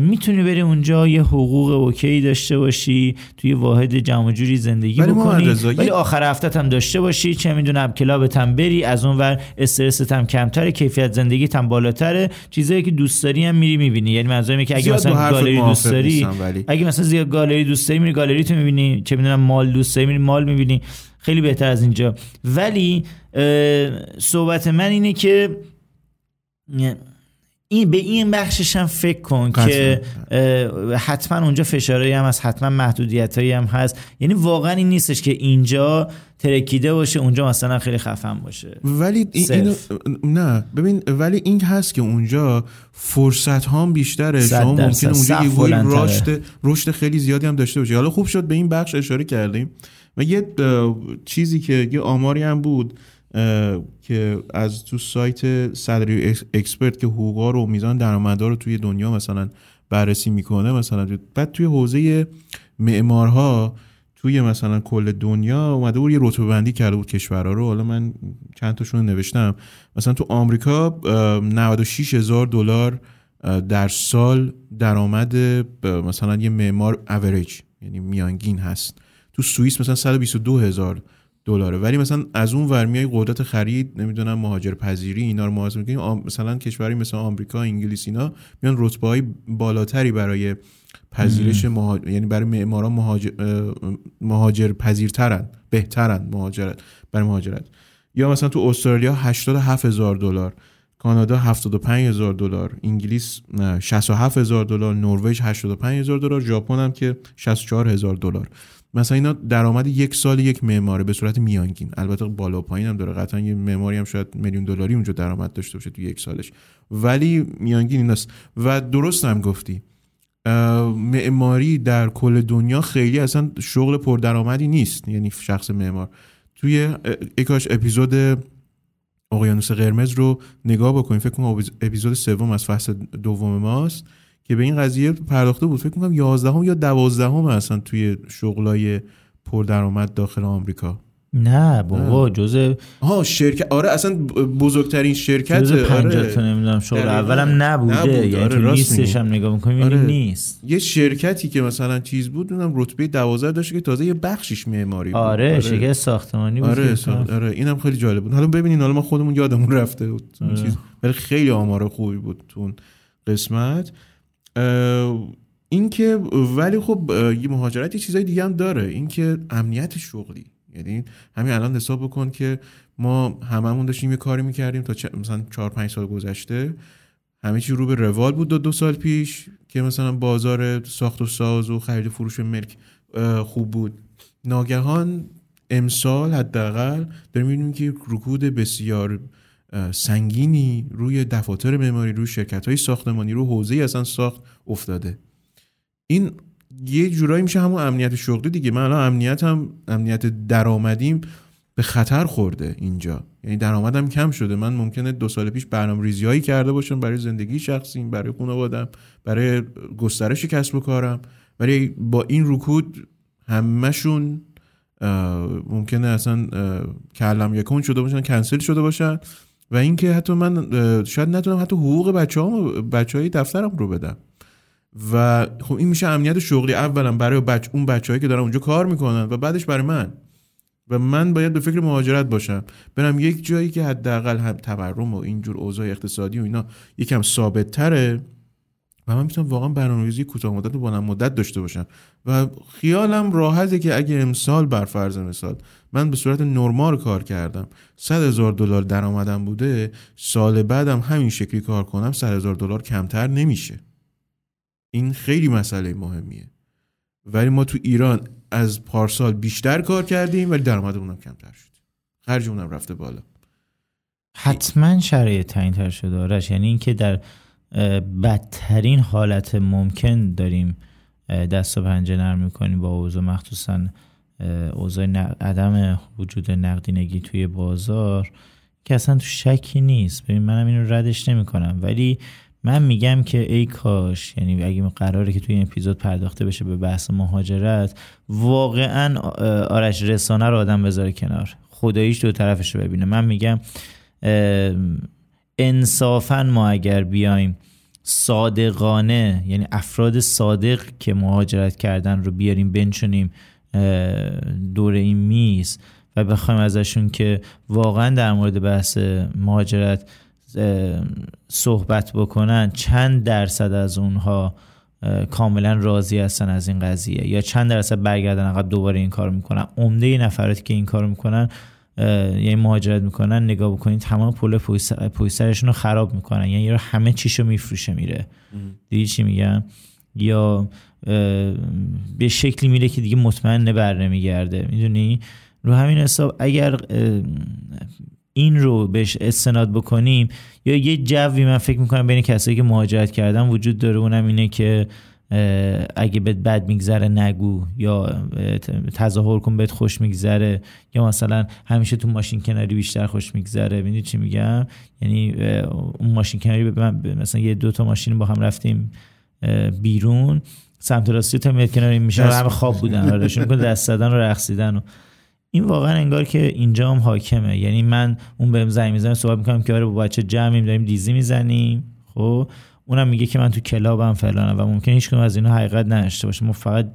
می‌تونی بری اونجا یه حقوق اوکی داشته باشی توی واحد جمع جوری زندگی بکنی. ولی آخر هفته هم داشته باشی چه می‌دونم کلابت هم بری از اون ور استرست هم کمتره کیفیت زندگی هم بالاتره. چیزایی که دوست داری هم میری می‌بینی. یعنی منظورم که اگه مثلا گالری دوست داری اگه مثلا زیاد گالری دوست داری میری گالری تو می‌بینی. چه می‌دونم مال دوست داری میری مال می‌بینی. خیلی بهتر از اینجا. ولی صحبت من اینه که این به این بخشش هم فکر کن که حتما اونجا فشارهایی هم هست حتما محدودیت هم هست. یعنی واقعا این نیستش که اینجا ترکیده باشه اونجا مثلا خیلی خفن باشه. ولی این نه ببین ولی این هست که اونجا فرصت ها بیشتره شما ممکن اونجا یه رشد رشد خیلی زیادی هم داشته باشه حالا خوب شد به این بخش اشاره کردیم. و یه چیزی که یه آماری هم بود. که از تو سایت صدری اکسپرت که حقوقا رو میزان درآمدها رو توی دنیا مثلا بررسی می‌کنه مثلا بعد توی حوزه معمارها توی مثلا کل دنیا اومده بود یه رتبه بندی کرده بود کشورها رو. حالا من چند تاشون نوشتم. مثلا تو آمریکا 96 هزار دلار در سال درآمد مثلا یه معمار اوریج یعنی میانگین هست. تو سوئیس مثلا 122 هزار. دلاره. ولی مثلا از اون ور میای قدرت خرید نمی‌دونم مهاجر پذیری اینا رو محاسبه می‌کنیم مثلا کشوری مثل آمریکا انگلیس اینا میان رتبه های بالاتری برای پذیرش یعنی برای معماران مهاجر, مهاجر پذیرترن بهترن مهاجرت برای مهاجرت. یا مثلا تو استرالیا 87 هزار دلار کانادا 75 هزار دلار انگلیس 67 هزار دلار نروژ 85 هزار دلار ژاپن هم که 64 هزار دلار. مثلا اینا درآمد یک سال یک معماره به صورت میانگین. البته بالا پایین هم داره. قطعا یه معماری هم شاید میلیون دلاری اونجا درآمد داشته باشه تو یک سالش. ولی میانگین ایناست. و درست هم گفتی. معماری در کل دنیا خیلی اصلا شغل پردرآمدی نیست. یعنی شخص معمار. توی اکاش اپیزود اقیانوس قرمز رو نگاه بکنیم. فکر کنم اپیزود سوم از فصل دوم ماست. که به این قضیه پرداخته بود. فکر کنم 11 یا 12 اصلا توی شغلای پردرآمد داخل آمریکا. نه بابا جزء ها شرکت آره اصلا بزرگترین شرکت جزء 50 تا نمی‌دونم شغل اولم نبوده نبود. یعنی آره تو نیستش هم نگاه می‌کنیم آره. نیست. یه شرکتی که مثلا چیز بود اونم رتبه 12 داشته که تازه یه بخشش معماری بود. آره, آره. شرکت ساختمانی بود آره ساخت... آره اینم خیلی جالب بود. حالا ببینین حالا ما خودمون یادمون رفته بود. آره. چیز. ولی خیلی آمار خوبی بود تو قسمت. اینکه ولی خب یه مهاجرت یه چیزای دیگه هم داره. اینکه امنیت شغلی. یعنی همین الان حساب بکن که ما هممون داشتیم یه کاری می‌کردیم تا مثلا 4 5 سال گذشته. همه چی رو به روال بود دو, دو سال پیش که مثلا بازار ساخت و ساز و خرید فروش ملک خوب بود. ناگهان امسال حداقل داریم می‌بینیم که رکود بسیار سنگینی روی دفاتر معماری روی شرکت های ساختمانی رو حوزه اصلا ساخت افتاده. این یه جورایی میشه همون امنیت شغلی دیگه. من الان امنیت هم امنیت درآمدیم به خطر خورده اینجا. یعنی درآمدم کم شده. من ممکنه دو سال پیش برنامه ریزی کرده باشم برای زندگی شخصیم برای خانوادم برای گسترش کسب و کارم. ولی با این رکود همشون ممکنه اصلا کلم یکون شده باشن کنسل شده باشن. و اینکه حتی من شاید نتونم حتی حقوق بچه هم بچه های دفترم رو بدم. و خب این میشه امنیت شغلی. اولا برای بچ... اون بچههایی که دارن اونجا کار می‌کنن و بعدش برای من. و من باید به فکر مهاجرت باشم. برم یک جایی که حداقل هم تورم و اینجور اوضاع اقتصادی و اینا یکم ثابت تره و من می‌تونم واقعا برنامه‌ریزی کوتاه مدت و بلند مدت داشته باشم. و خیالم راحته که اگه امسال بر فرض مثال من به صورت نرمال کار کردم 100 هزار دلار درآمدم بوده سال بعدم همین شکلی کار کنم 100 هزار دلار کمتر نمیشه. این خیلی مسئله مهمیه. ولی ما تو ایران از پارسال بیشتر کار کردیم ولی درآمدمون کمتر شد. خرجمون هم رفته بالا. حتما شرایط تعیین تر شده آرش. یعنی اینکه در بدترین حالت ممکن داریم دست و پنجه نرم می‌کنیم با اوضاع. مخصوصا اوضاع عدم وجود نقدینگی توی بازار که اصلا تو شکی نیست. ببین منم اینو ردش نمی‌کنم. ولی من میگم که ای کاش یعنی اگه قراره که توی این اپیزود پرداخته بشه به بحث مهاجرت واقعا آرش رسانه رو آدم بذاره کنار. خداییش دو طرفش رو ببینه. من میگم انصافا ما اگر بیایم صادقانه یعنی افراد صادق که مهاجرت کردن رو بیاریم بنشونیم دور این میز و بخوایم ازشون که واقعا در مورد بحث مهاجرت صحبت بکنن چند درصد از اونها کاملا راضی هستن از این قضیه یا چند درصد برگردن عقب دوباره این کار می‌کنن. عمده نفراتی که این کار می‌کنن یعنی مهاجرت می‌کنن نگاه بکنید تمام پول پویسرشون رو خراب می‌کنن. یعنی رو همه چیشو میفروشه میره. دیدی چی میگم؟ یا به شکلی میره که دیگه مطمئن بر نمیگرده. می‌دونی؟ رو همین حساب اگر این رو بهش استناد بکنیم یا یه جوی من فکر می‌کنم بین کسایی که مهاجرت کردن وجود داره اونم اینه که اگه بهت بد میگذره نگو یا تظاهر کن بهت خوش میگذره یا مثلا همیشه تو ماشین کناری بیشتر خوش میگذره ببینید چی میگم؟ یعنی اون ماشین کناری مثلا یه دو تا ماشین با هم رفتیم بیرون سمت راستی تا میاد کنار میشه همه خواب بودن. آره کن دست زدن و رقصیدن و این واقعا انگار که اینجا هم حاکمه. یعنی من اون بهم زنگ می‌زنه صحبت می‌کنم که آره با بچه جمعیم داریم دیزی می‌زنیم. خب؟ اونم میگه که من تو کلابم فلانه و ممکن هیچ از اینا حقیقت نداشته باشه. ما فقط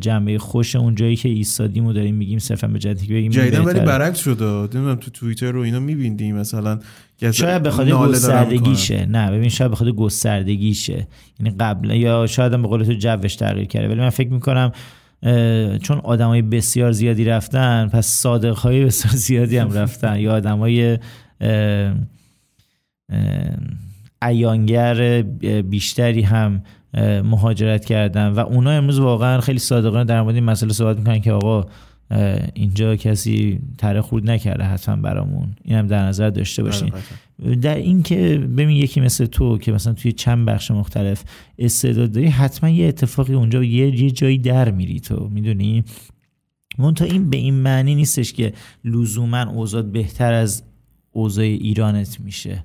جنبه خوش اون جایی که ایستادیم و داریم میگیم صرفا به جدی بگیم جدیدا ولی برعکس شده نمی‌دونم تو توییتر رو اینا می‌بینیم مثلا شاید خاطر گستردگیشه. نه ببین شاید خاطر گستردگیشه. یعنی قبل یا شاید به قول تو جوش تغییر کرده. ولی من فکر می‌کنم چون آدمای بسیار زیادی رفتن پس صادق های بسیار زیادی هم رفتن. یا آدمای ایانگر بیشتری هم مهاجرت کردن و اونا امروز واقعا خیلی صادقانه در مورد این مسئله صحبت می‌کنن که آقا اینجا کسی تره خورد نکرده حتما برامون. این هم در نظر داشته باشین. بله، در این که ببین یکی مثل تو که مثلا توی چند بخش مختلف استعداد داری حتما یه اتفاقی اونجا یه, یه جایی در میری تو می‌دونی؟ تا این به این معنی نیستش که لزوما اوضاع بهتر از اوضاع ایرانت میشه.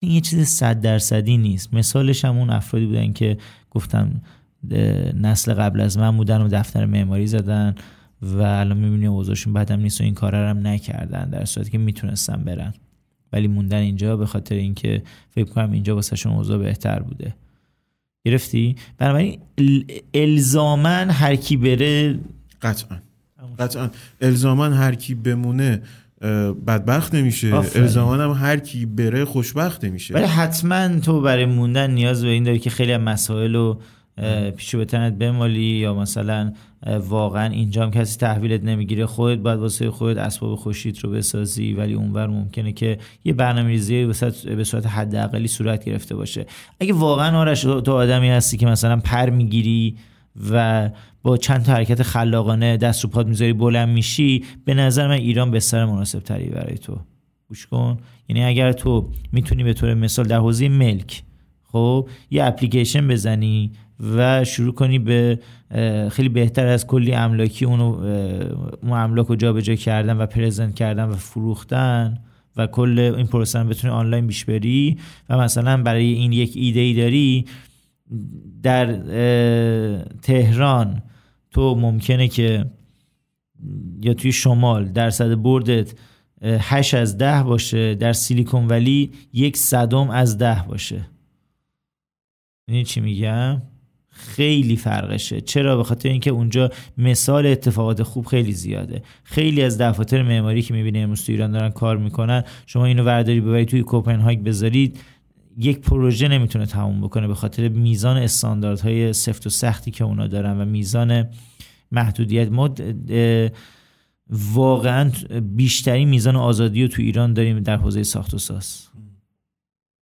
این یه چیز صد درصدی نیست. مثالش هم اون افرادی بودن که گفتم نسل قبل از من بودن و دفتر معماری زدن و الان می‌بینی اوضاعشون بعدم نیست و این کار هم نکردن در صورتی که می‌تونستن برن. ولی موندن اینجا به خاطر اینکه فکر کنم اینجا واسهشون اوضاع بهتر بوده. گرفتی؟ بنابراین الزامن هر کی بره قطعا. قطعا. الزامن هر کی بمونه بدبخت نمیشه. الزامان هم هر کی بره خوشبخت نمیشه. ولی حتما تو برای موندن نیاز به این داری که خیلی مسائل رو پیشو به تنت بمالی یا مثلا واقعا اینجا هم کسی تحویلت نمی‌گیره خودت باید واسه خودت اسباب خوشیت رو بسازی ولی اونور ممکنه که یه برنامه ریزی به صورت حداقلی صورت گرفته باشه. اگه واقعا آرش تو آدمی هستی که مثلا پر می‌گیری و با چند تا حرکت خلاقانه دست رو پاد می‌ذاری بلند میشی به نظر من ایران بستر مناسب تری برای تو. گوش کن. یعنی اگر تو می‌تونی به طور مثال در حوزه ملک خب یه اپلیکیشن بزنی و شروع کنی به خیلی بهتر از کلی املاکی اونو اون املاک رو جابجا کردن و پرزنت کردن و فروختن و کل این پروسه بتونی آنلاین بیش بری و مثلا برای این یک ایده ای داری در تهران تو ممکنه که یا توی شمال درصد بردت 8 از ده باشه در سیلیکون ولی یک صدم از ده باشه. این چی میگم؟ خیلی فرقشه. چرا؟ به خاطر اینکه اونجا مثال اتفاقات خوب خیلی زیاده. خیلی از دفاتر معماری که می‌بینی امروز تو ایران دارن کار می‌کنن شما اینو ورداری ببری توی کوپنهاگ بذارید یک پروژه نمی‌تونه تموم بکنه به خاطر میزان استانداردهای سفت و سختی که اونا دارن و میزان محدودیت. ما واقعا بیشترین میزان آزادی رو تو ایران داریم در حوزه ساخت و ساز.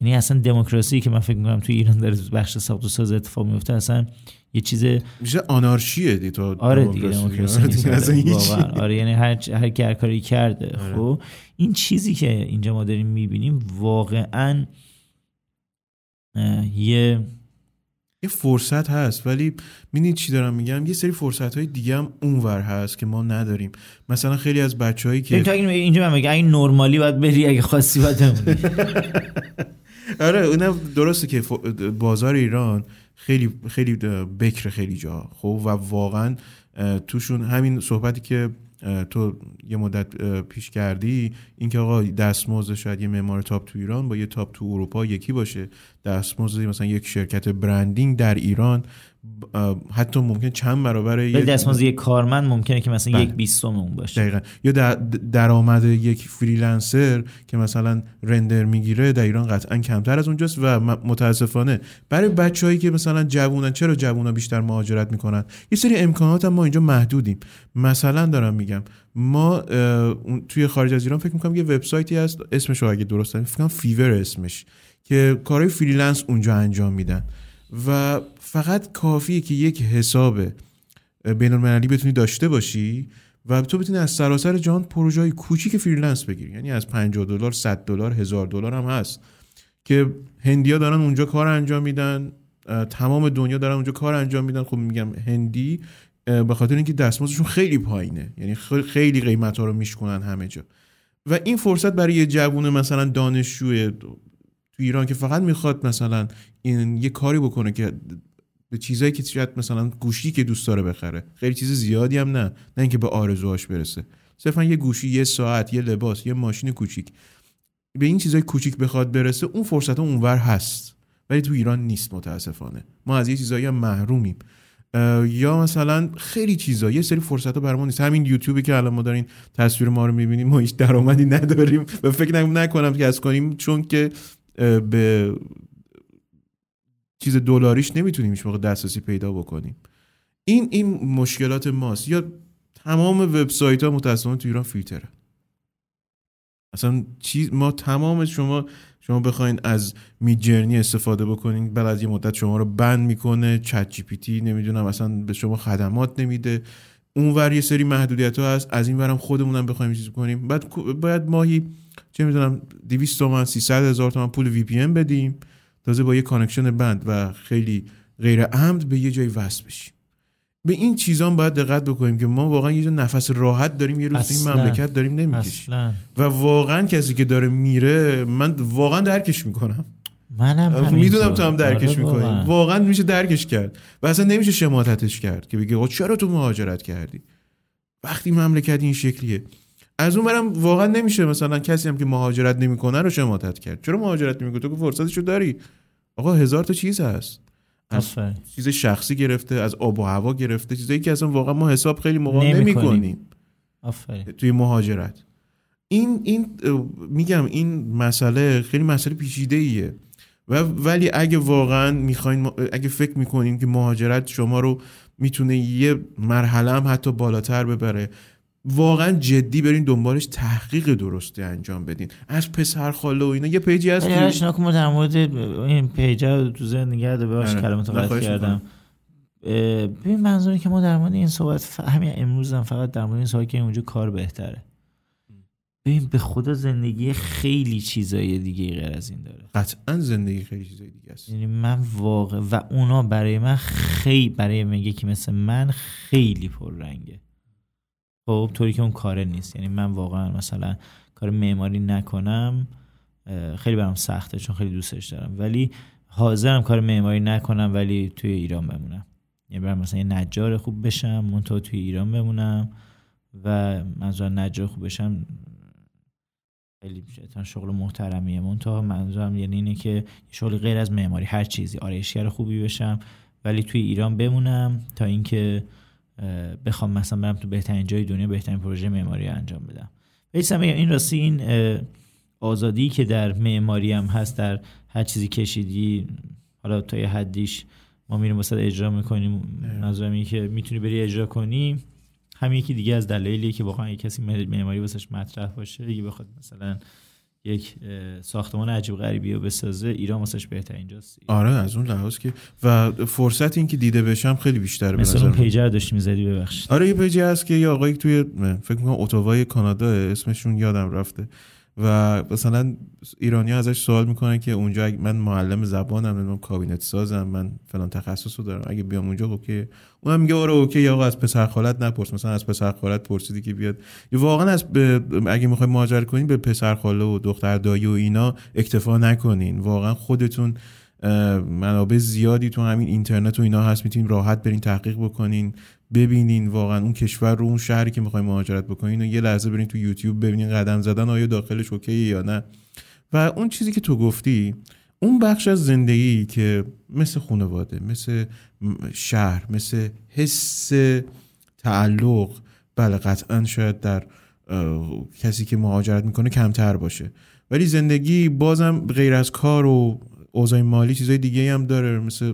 یعنی اصلا دموکراسی که من فکر می‌کنم تو ایران داره بخش ساخت و ساز اتفاق میفته اصلا یه چیز میشه آنارشیه دی تو آره دیگه دموکراسی. آره, آره یعنی هر هر کی هر کاری کرده. آره. خب این چیزی که اینجا ما داریم می‌بینیم واقعا یه یه فرصت هست ولی می‌دونید چی دارم میگم؟ یه سری فرصت های دیگه هم اونور هست که ما نداریم. مثلا خیلی از بچههایی که اینجا من میگم این نرمالی باید بری اگه خواستی باید آره اونم درسته که بازار ایران خیلی خیلی بکر خیلی جا خب؟ و واقعا توشون همین صحبتی که تو یه مدت پیش کردی اینکه آقا دستمزد شاید یه معمار top تو ایران با یه top تو اروپا یکی باشه. دستمزد مثلا یک شرکت branding در ایران حتی ممکن چند برابر یک دستمزد یک کارمند ممکنه که مثلا بله. یک بیستم اون باشه. دقیقا. یا درآمد یک freelancer که مثلا render می‌گیره در ایران قطعا کمتر از اونجاست و متاسفانه برای بچههایی که مثلا جوونن چرا جوونا بیشتر مهاجرت می‌کنن؟ یه سری امکانات هم ما اینجا محدودیم. مثلا دارم میگم ما توی خارج از ایران فکر می‌کنم یه وبسایتی هست اسمش رو اگه درست فکر Fiverr اسمش که کارهای freelance اونجا انجام میدن. و فقط کافیه که یک حساب بین المللی بتونی داشته باشی و تو بتونی از سراسر جهان پروژه های کوچیک freelance بگیری. یعنی از 50 دلار 100 دلار هزار دلار هم هست که هندیا دارن اونجا کار انجام میدن تمام دنیا دارن اونجا کار انجام میدن. خب میگم هندی به خاطر اینکه دستمزدشون خیلی پایینه. یعنی خیلی قیمت ها رو میشکنن همه جا. و این فرصت برای یه جوون مثلا دانشجو تو ایران که فقط می‌خواد مثلا این یه کاری بکنه که به چیزایی که شاید مثلا گوشی که دوست داره بخره. خیلی چیز زیادی هم نه. نه اینکه به آرزوهاش برسه. صرفا یه گوشی یه ساعت یه لباس یه ماشین کوچیک. به این چیزای کوچیک بخواد برسه اون فرصت اونور هست. ولی تو ایران نیست متاسفانه. ما از یه چیزایی هم محرومیم. یا مثلا خیلی چیزا. یه سری فرصت ها نیست. همین یوتیوبی که الان ما دارین تصویر ما رو می‌بینیم ما هیچ درآمدی نداریم. و فکر نکنم که از کنیم چون که به چیز دلاریش نمی‌تونیم هیچ موقع دسترسی پیدا بکنیم. این این مشکلات ماست. یا تمام وبسایت ها متاسفانه تو ایران فیلتره اصلا چیز ما تمام شما شما بخواین از Midjourney استفاده بکنین بعد از یه مدت شما رو ban می‌کنه ChatGPT نمی‌دونم اصلا به شما خدمات نمیده. اونور یه سری محدودیت ها هست از این ورم خودمونم بخوایم چیز کنیم. بعد باید ماهی چه می‌دونم 200 تومن 300 هزار تومن پول VPN بدیم. تازه با یه connection کند و خیلی غیر امن به یه جای وصل بشیم. به این چیزان باید دقت بکنیم که ما واقعا یه نفس راحت داریم یه روز این مملکت داریم نمی‌کشیم. و واقعا کسی که داره میره من واقعا درکش می‌کنم. منم می‌دونم تو هم درکش آره می‌کنی. واقعا میشه درکش کرد. و اصلا نمیشه شماتتش کرد که بگه چرا تو مهاجرت کردی؟ وقتی مملکت این شکلیه. از اون برم واقعا نمیشه مثلا کسی هم که مهاجرت نمی‌کنه رو شماتت کرد. چرا مهاجرت نمی‌کنه تو که فرصتشو داری. آقا هزار تا چیز هست. از چیز شخصی گرفته از آب و هوا گرفته چیزایی که اصلا واقعا ما حساب خیلی موقع نمی کنیم توی مهاجرت. این این میگم این مسئله خیلی مسئله پیچیده ایه و ولی اگه واقعا می‌خواین اگه فکر می‌کنین که مهاجرت شما رو می‌تونه یه مرحله هم حتی بالاتر ببره واقعا جدی برین دنبالش تحقیق درستی انجام بدین. از پسر خاله و اینا. یه page ی هست که که ما در مورد این page تو ذهن نگه به آره. کلمات قطع کردم. ببین منظوری که ما در مورد این صحبت همین امروز هم فقط در مورد این صحبت که اونجا کار بهتره. ببین به خدا زندگی خیلی چیزای دیگه غیر از این داره. قطعا زندگی خیلی چیزای دیگه است. یعنی من واقع و اونا برای من خیلی برای من که مثل من خیلی پررنگه. خب طوری که اون کاره نیست. یعنی من واقعا مثلا کار معماری نکنم خیلی برام سخته چون خیلی دوستش دارم. ولی حاضرم کار معماری نکنم ولی توی ایران بمونم. یعنی برام مثلا یه نجار خوب بشم منتها توی ایران بمونم و منظور نجار خوب بشم خیلی شغل محترمیه. منتها منظورم یعنی اینه که شغل غیر از معماری هر چیزی. آرایشگر خوبی بشم ولی توی ایران بمونم تا اینکه بخوام مثلا برم تو بهترین جای دنیا بهترین پروژه معماری انجام بدم. بیسم این راستی این آزادی که در معماری هم هست در هر چیزی کشیدی حالا تا یه حدیش ما میریم واسه اجرا می‌کنیم. نظرم که می‌تونی بری اجرا کنی. هم یکی دیگه از دلایلیه که واقعا کسی معماری واسش مطرح باشه دیگه بخواد مثلا یک ساختمان عجیب غریبی رو بسازه ایران واسش بهتر اینجاست. آره از اون لحاظ که و فرصت این که دیده بشم خیلی بیشتره مثلا اون پیجر داشتی می‌زدی ببخشید. آره یه پیجی هست که یه آقایی توی فکر می‌کنم اتوبای کانادا اسمشون یادم رفته. و مثلا ایرانی ازش سوال می‌کنن که اونجا من معلم زبانم من کابینت سازم من فلان تخصص رو دارم. اگه بیام اونجا OK. اونم میگه آره OK یا از پسر خالت نپرس. مثلا از پسر خالت پرسیدی که بیاد. واقعا از اگه می‌خوای مهاجرت کنین به پسر خاله و دختر دایی و اینا اکتفا نکنین. واقعا خودتون منابع زیادی تو همین اینترنت و اینا هست. می‌تونین راحت برین تحقیق بکنین. ببینین واقعا اون کشور رو اون شهری که می‌خواین مهاجرت بکنین و یه لحظه برین تو یوتیوب ببینین قدم زدن آیا داخلش اوکی یا نه. و اون چیزی که تو گفتی اون بخش از زندگی که مثل خانواده مثل شهر مثل حس تعلق بله قطعا شاید در کسی که مهاجرت می‌کنه کمتر باشه. ولی زندگی بازم غیر از کار و اوضاع مالی چیزای دیگه هم داره مثل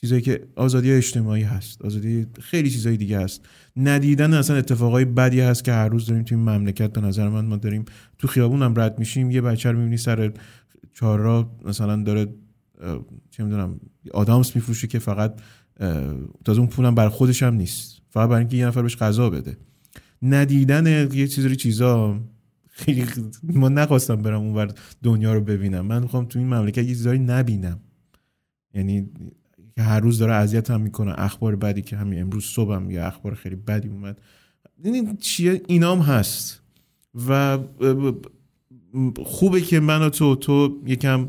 چیزایی که آزادی اجتماعی هست آزادی خیلی چیزای دیگه هست. ندیدن اصلا اتفاقای بدی هست که هر روز داریم توی مملکت به نظر من ما داریم تو خیابون هم رد میشیم. یه بچه رو می‌بینی سر چهارراه مثلا داره چه می‌دونم آدامس میفروشه که فقط تازه اون پولم بر خودش هم نیست. فقط برای اینکه یه نفر بهش غذا بده. ندیدن یه چیزی چیزا خیلی ما نخواستم برم اونور دنیا رو ببینم. من می‌خوام تو این مملکت یه چیزایی نبینم. یعنی که هر روز داره اذیت هم می‌کنه. اخبار بدی که همین امروز صبحم یه اخبار خیلی بدی اومد. این چیه؟ اینام هست. و خوبه که من و تو تو یکم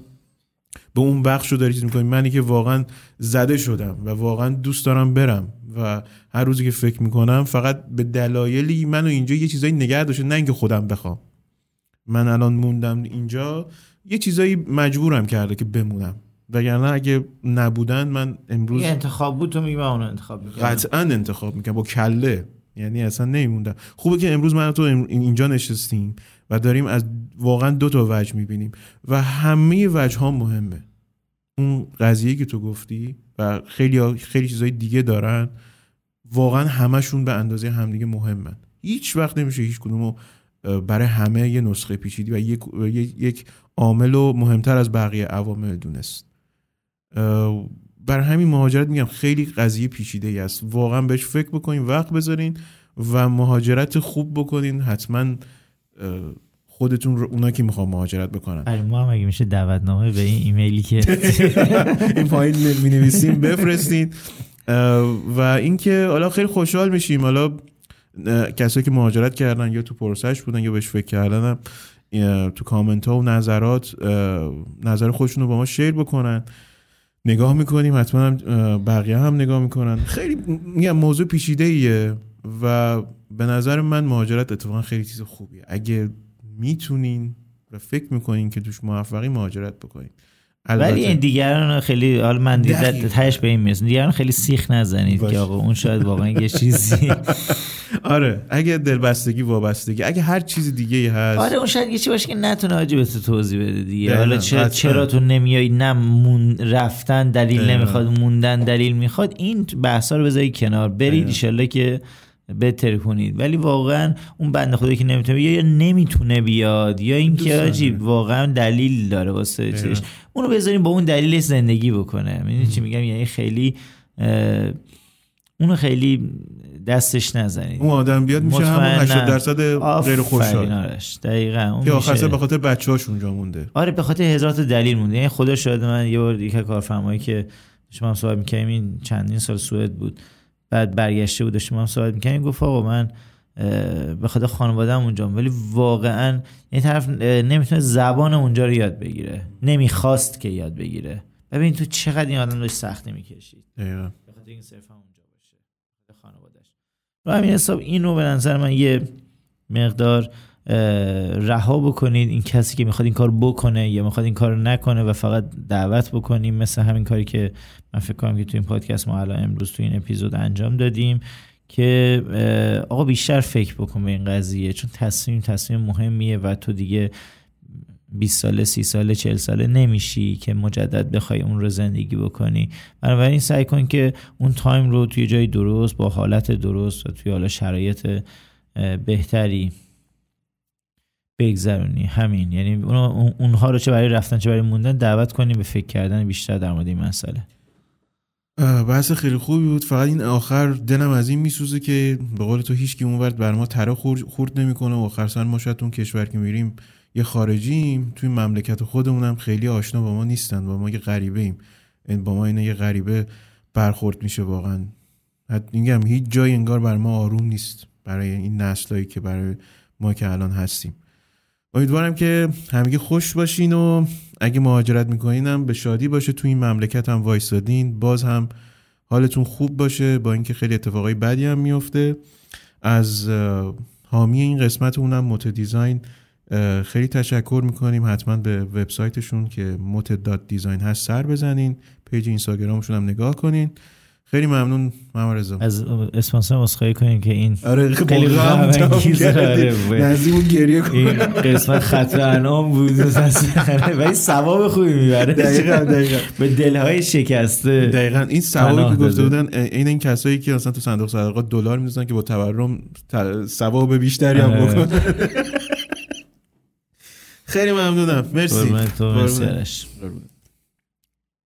به اون بخش رو داری چیز می‌کنی. منی که واقعا زده شدم و واقعا دوست دارم برم و هر روزی که فکر می‌کنم فقط به دلایلی منو اینجا یه چیزایی نگه داشته. نه اینکه خودم بخوام. من الان موندم اینجا. یه چیزایی مجبورم کرده که بمونم. وگرنه اگه نبودن من امروز انتخاب بود تو میگم اون انتخاب می‌کنم. قطعا انتخاب می‌کنم با کله. یعنی اصلا نمیموندم خوبه که امروز من تو اینجا نشستیم و داریم از واقعا دو تا وجه می‌بینیم و همه وجه ها مهمه. اون قضیه که تو گفتی و خیلی خیلی چیزای دیگه دارن واقعا همشون به اندازه همدیگه مهمن. هیچ وقت نمیشه هیچ کدومو برای همه یه نسخه پیچیدی و یک یک عامل و مهمتر از بقیه عوامل دونست. بر همین مهاجرت میگم خیلی قضیه پیچیده ای است. واقعا بهش فکر بکنین وقت بذارین و مهاجرت خوب بکنین. حتما خودتون رو اونا که می‌خوام مهاجرت بکنن. برای ما هم اگه میشه دعوتنامه به این ایمیلی که این پایین می نویسیم بفرستین. و اینکه حالا خیلی خوشحال میشیم. حالا کسایی که مهاجرت کردن یا تو پروسش بودن یا بهش فکر کردن تو کامنت ها و نظرات نظر خودشون رو با ما شیر بکنن. نگاه می‌کنیم حتما هم بقیه هم نگاه می‌کنن. خیلی میگم موضوع پیچیده ایه و به نظر من مهاجرت اتفاقا خیلی چیز خوبیه. اگه می‌تونین و فکر می‌کنین که توش موفقی مهاجرت بکنین. ولی این دیگران خیلی حال من تهش به این می‌رسن دیگران خیلی سیخ نزنید که آقا اون شاید واقعا یه چیزی. آره اگه دلبستگی وابستگی اگه هر چیز دیگه هست. آره اون شاید یه چیزی باشه که نتونه حاجی به تو توضیح بده دیگه. حالا چرا, چرا تو نمیای؟ نه مون رفتن دلیل نمی‌خواد موندن دلیل می‌خواد. این بحثا رو بذاری کنار. برید ان که بهتر کنید. ولی واقعا اون بنده خدا که نمی‌تونه یا نمی‌تونه بیاد یا اینکه آجی واقعا دلیل داره واسه چیزش اونو بذاریم با اون دلیلش زندگی بکنه. می‌دونی چی میگم؟ یعنی خیلی اونو خیلی دستش نزنید. اون آدم بیاد میشه همون 80 درصد غیر خوشحال. دقیقاً اون که به خاطر بچه‌هاش اونجا مونده. آره به خاطر هزار تا دلیل مونده. یعنی خدا شاید من یه بار یک کارفرمایی که شما هم صحبت می‌کردیم این چندین سال سوئد بود. بعد برگشته بود داشتیم هم صحبت می‌کنیم گفت آقا من به خاطر خانواده‌ام اونجا ولی واقعا این طرف نمی‌تونه زبان اونجا رو یاد بگیره نمی‌خواست که یاد بگیره. ببین تو چقدر این آدم داشت سختی می‌کشید. به خاطر این صرفا اونجا باشه خانوادهش رو همین حساب اینو به نظر من یه مقدار رها بکنید این کسی که می‌خواد این کار بکنه یا می‌خواد این کار نکنه و فقط دعوت بکنیم مثل همین کاری که من فکر کنم که تو این پادکست ما الان امروز تو این اپیزود انجام دادیم که آقا بیشتر فکر بکن به این قضیه چون تصمیم تصمیم مهمیه و تو دیگه 20 ساله 30 ساله 40 ساله نمیشی که مجدد بخوای اون رو زندگی بکنی. بنابراین سعی کن که اون تایم رو توی جای درست با حالت درست و توی حالا شرایط بهتری بگذرونی. همین. یعنی اونها رو چه برای رفتن چه برای موندن دعوت کنی به فکر کردن بیشتر در مورد این مسئله. بحث خیلی خوبی بود. فقط این آخر دلم از این میسوزه که به قول تو هیچ کی اونورد بر ما تره خورد نمی‌کنه و آخر سر ما شاید اون کشور که میریم یه خارجیم. توی مملکت خودمونم خیلی آشنا با ما نیستن. با ما یه غریبه ایم با ما اینه یه غریبه برخورد میشه واقعا. میگم هیچ جای انگار بر ما آروم نیست برای این نسلایی که برای ما که الان هستیم. امیدوارم که همگی خوش باشین و اگه مهاجرت میکنینم به شادی باشه تو این مملکت هم وایسادین. باز هم حالتون خوب باشه با اینکه خیلی اتفاقای بدی هم میفته از حامی این قسمت اونم موت دیزاین خیلی تشکر می‌کنیم. حتما به وبسایتشون که دات دیزاین هست سر بزنین پیج اینستاگرامشون هم نگاه کنین. خیلی ممنون محمد رضا. از اسپانسر مسخره کنیم که این آره خیلی غم آره اون گریه این قسمت خطر انعام بود. و این ثواب خوبی می‌بره. دقیقاً دقیقاً. به دلهای شکسته. دقیقاً. این ثوابی که گفته بودن این این کسایی که مثلا تو صندوق صدقات دلار می‌ذارن که با تورم ثواب بیشتری هم آره. بکنن. خیلی ممنونم. مرسی. مرسی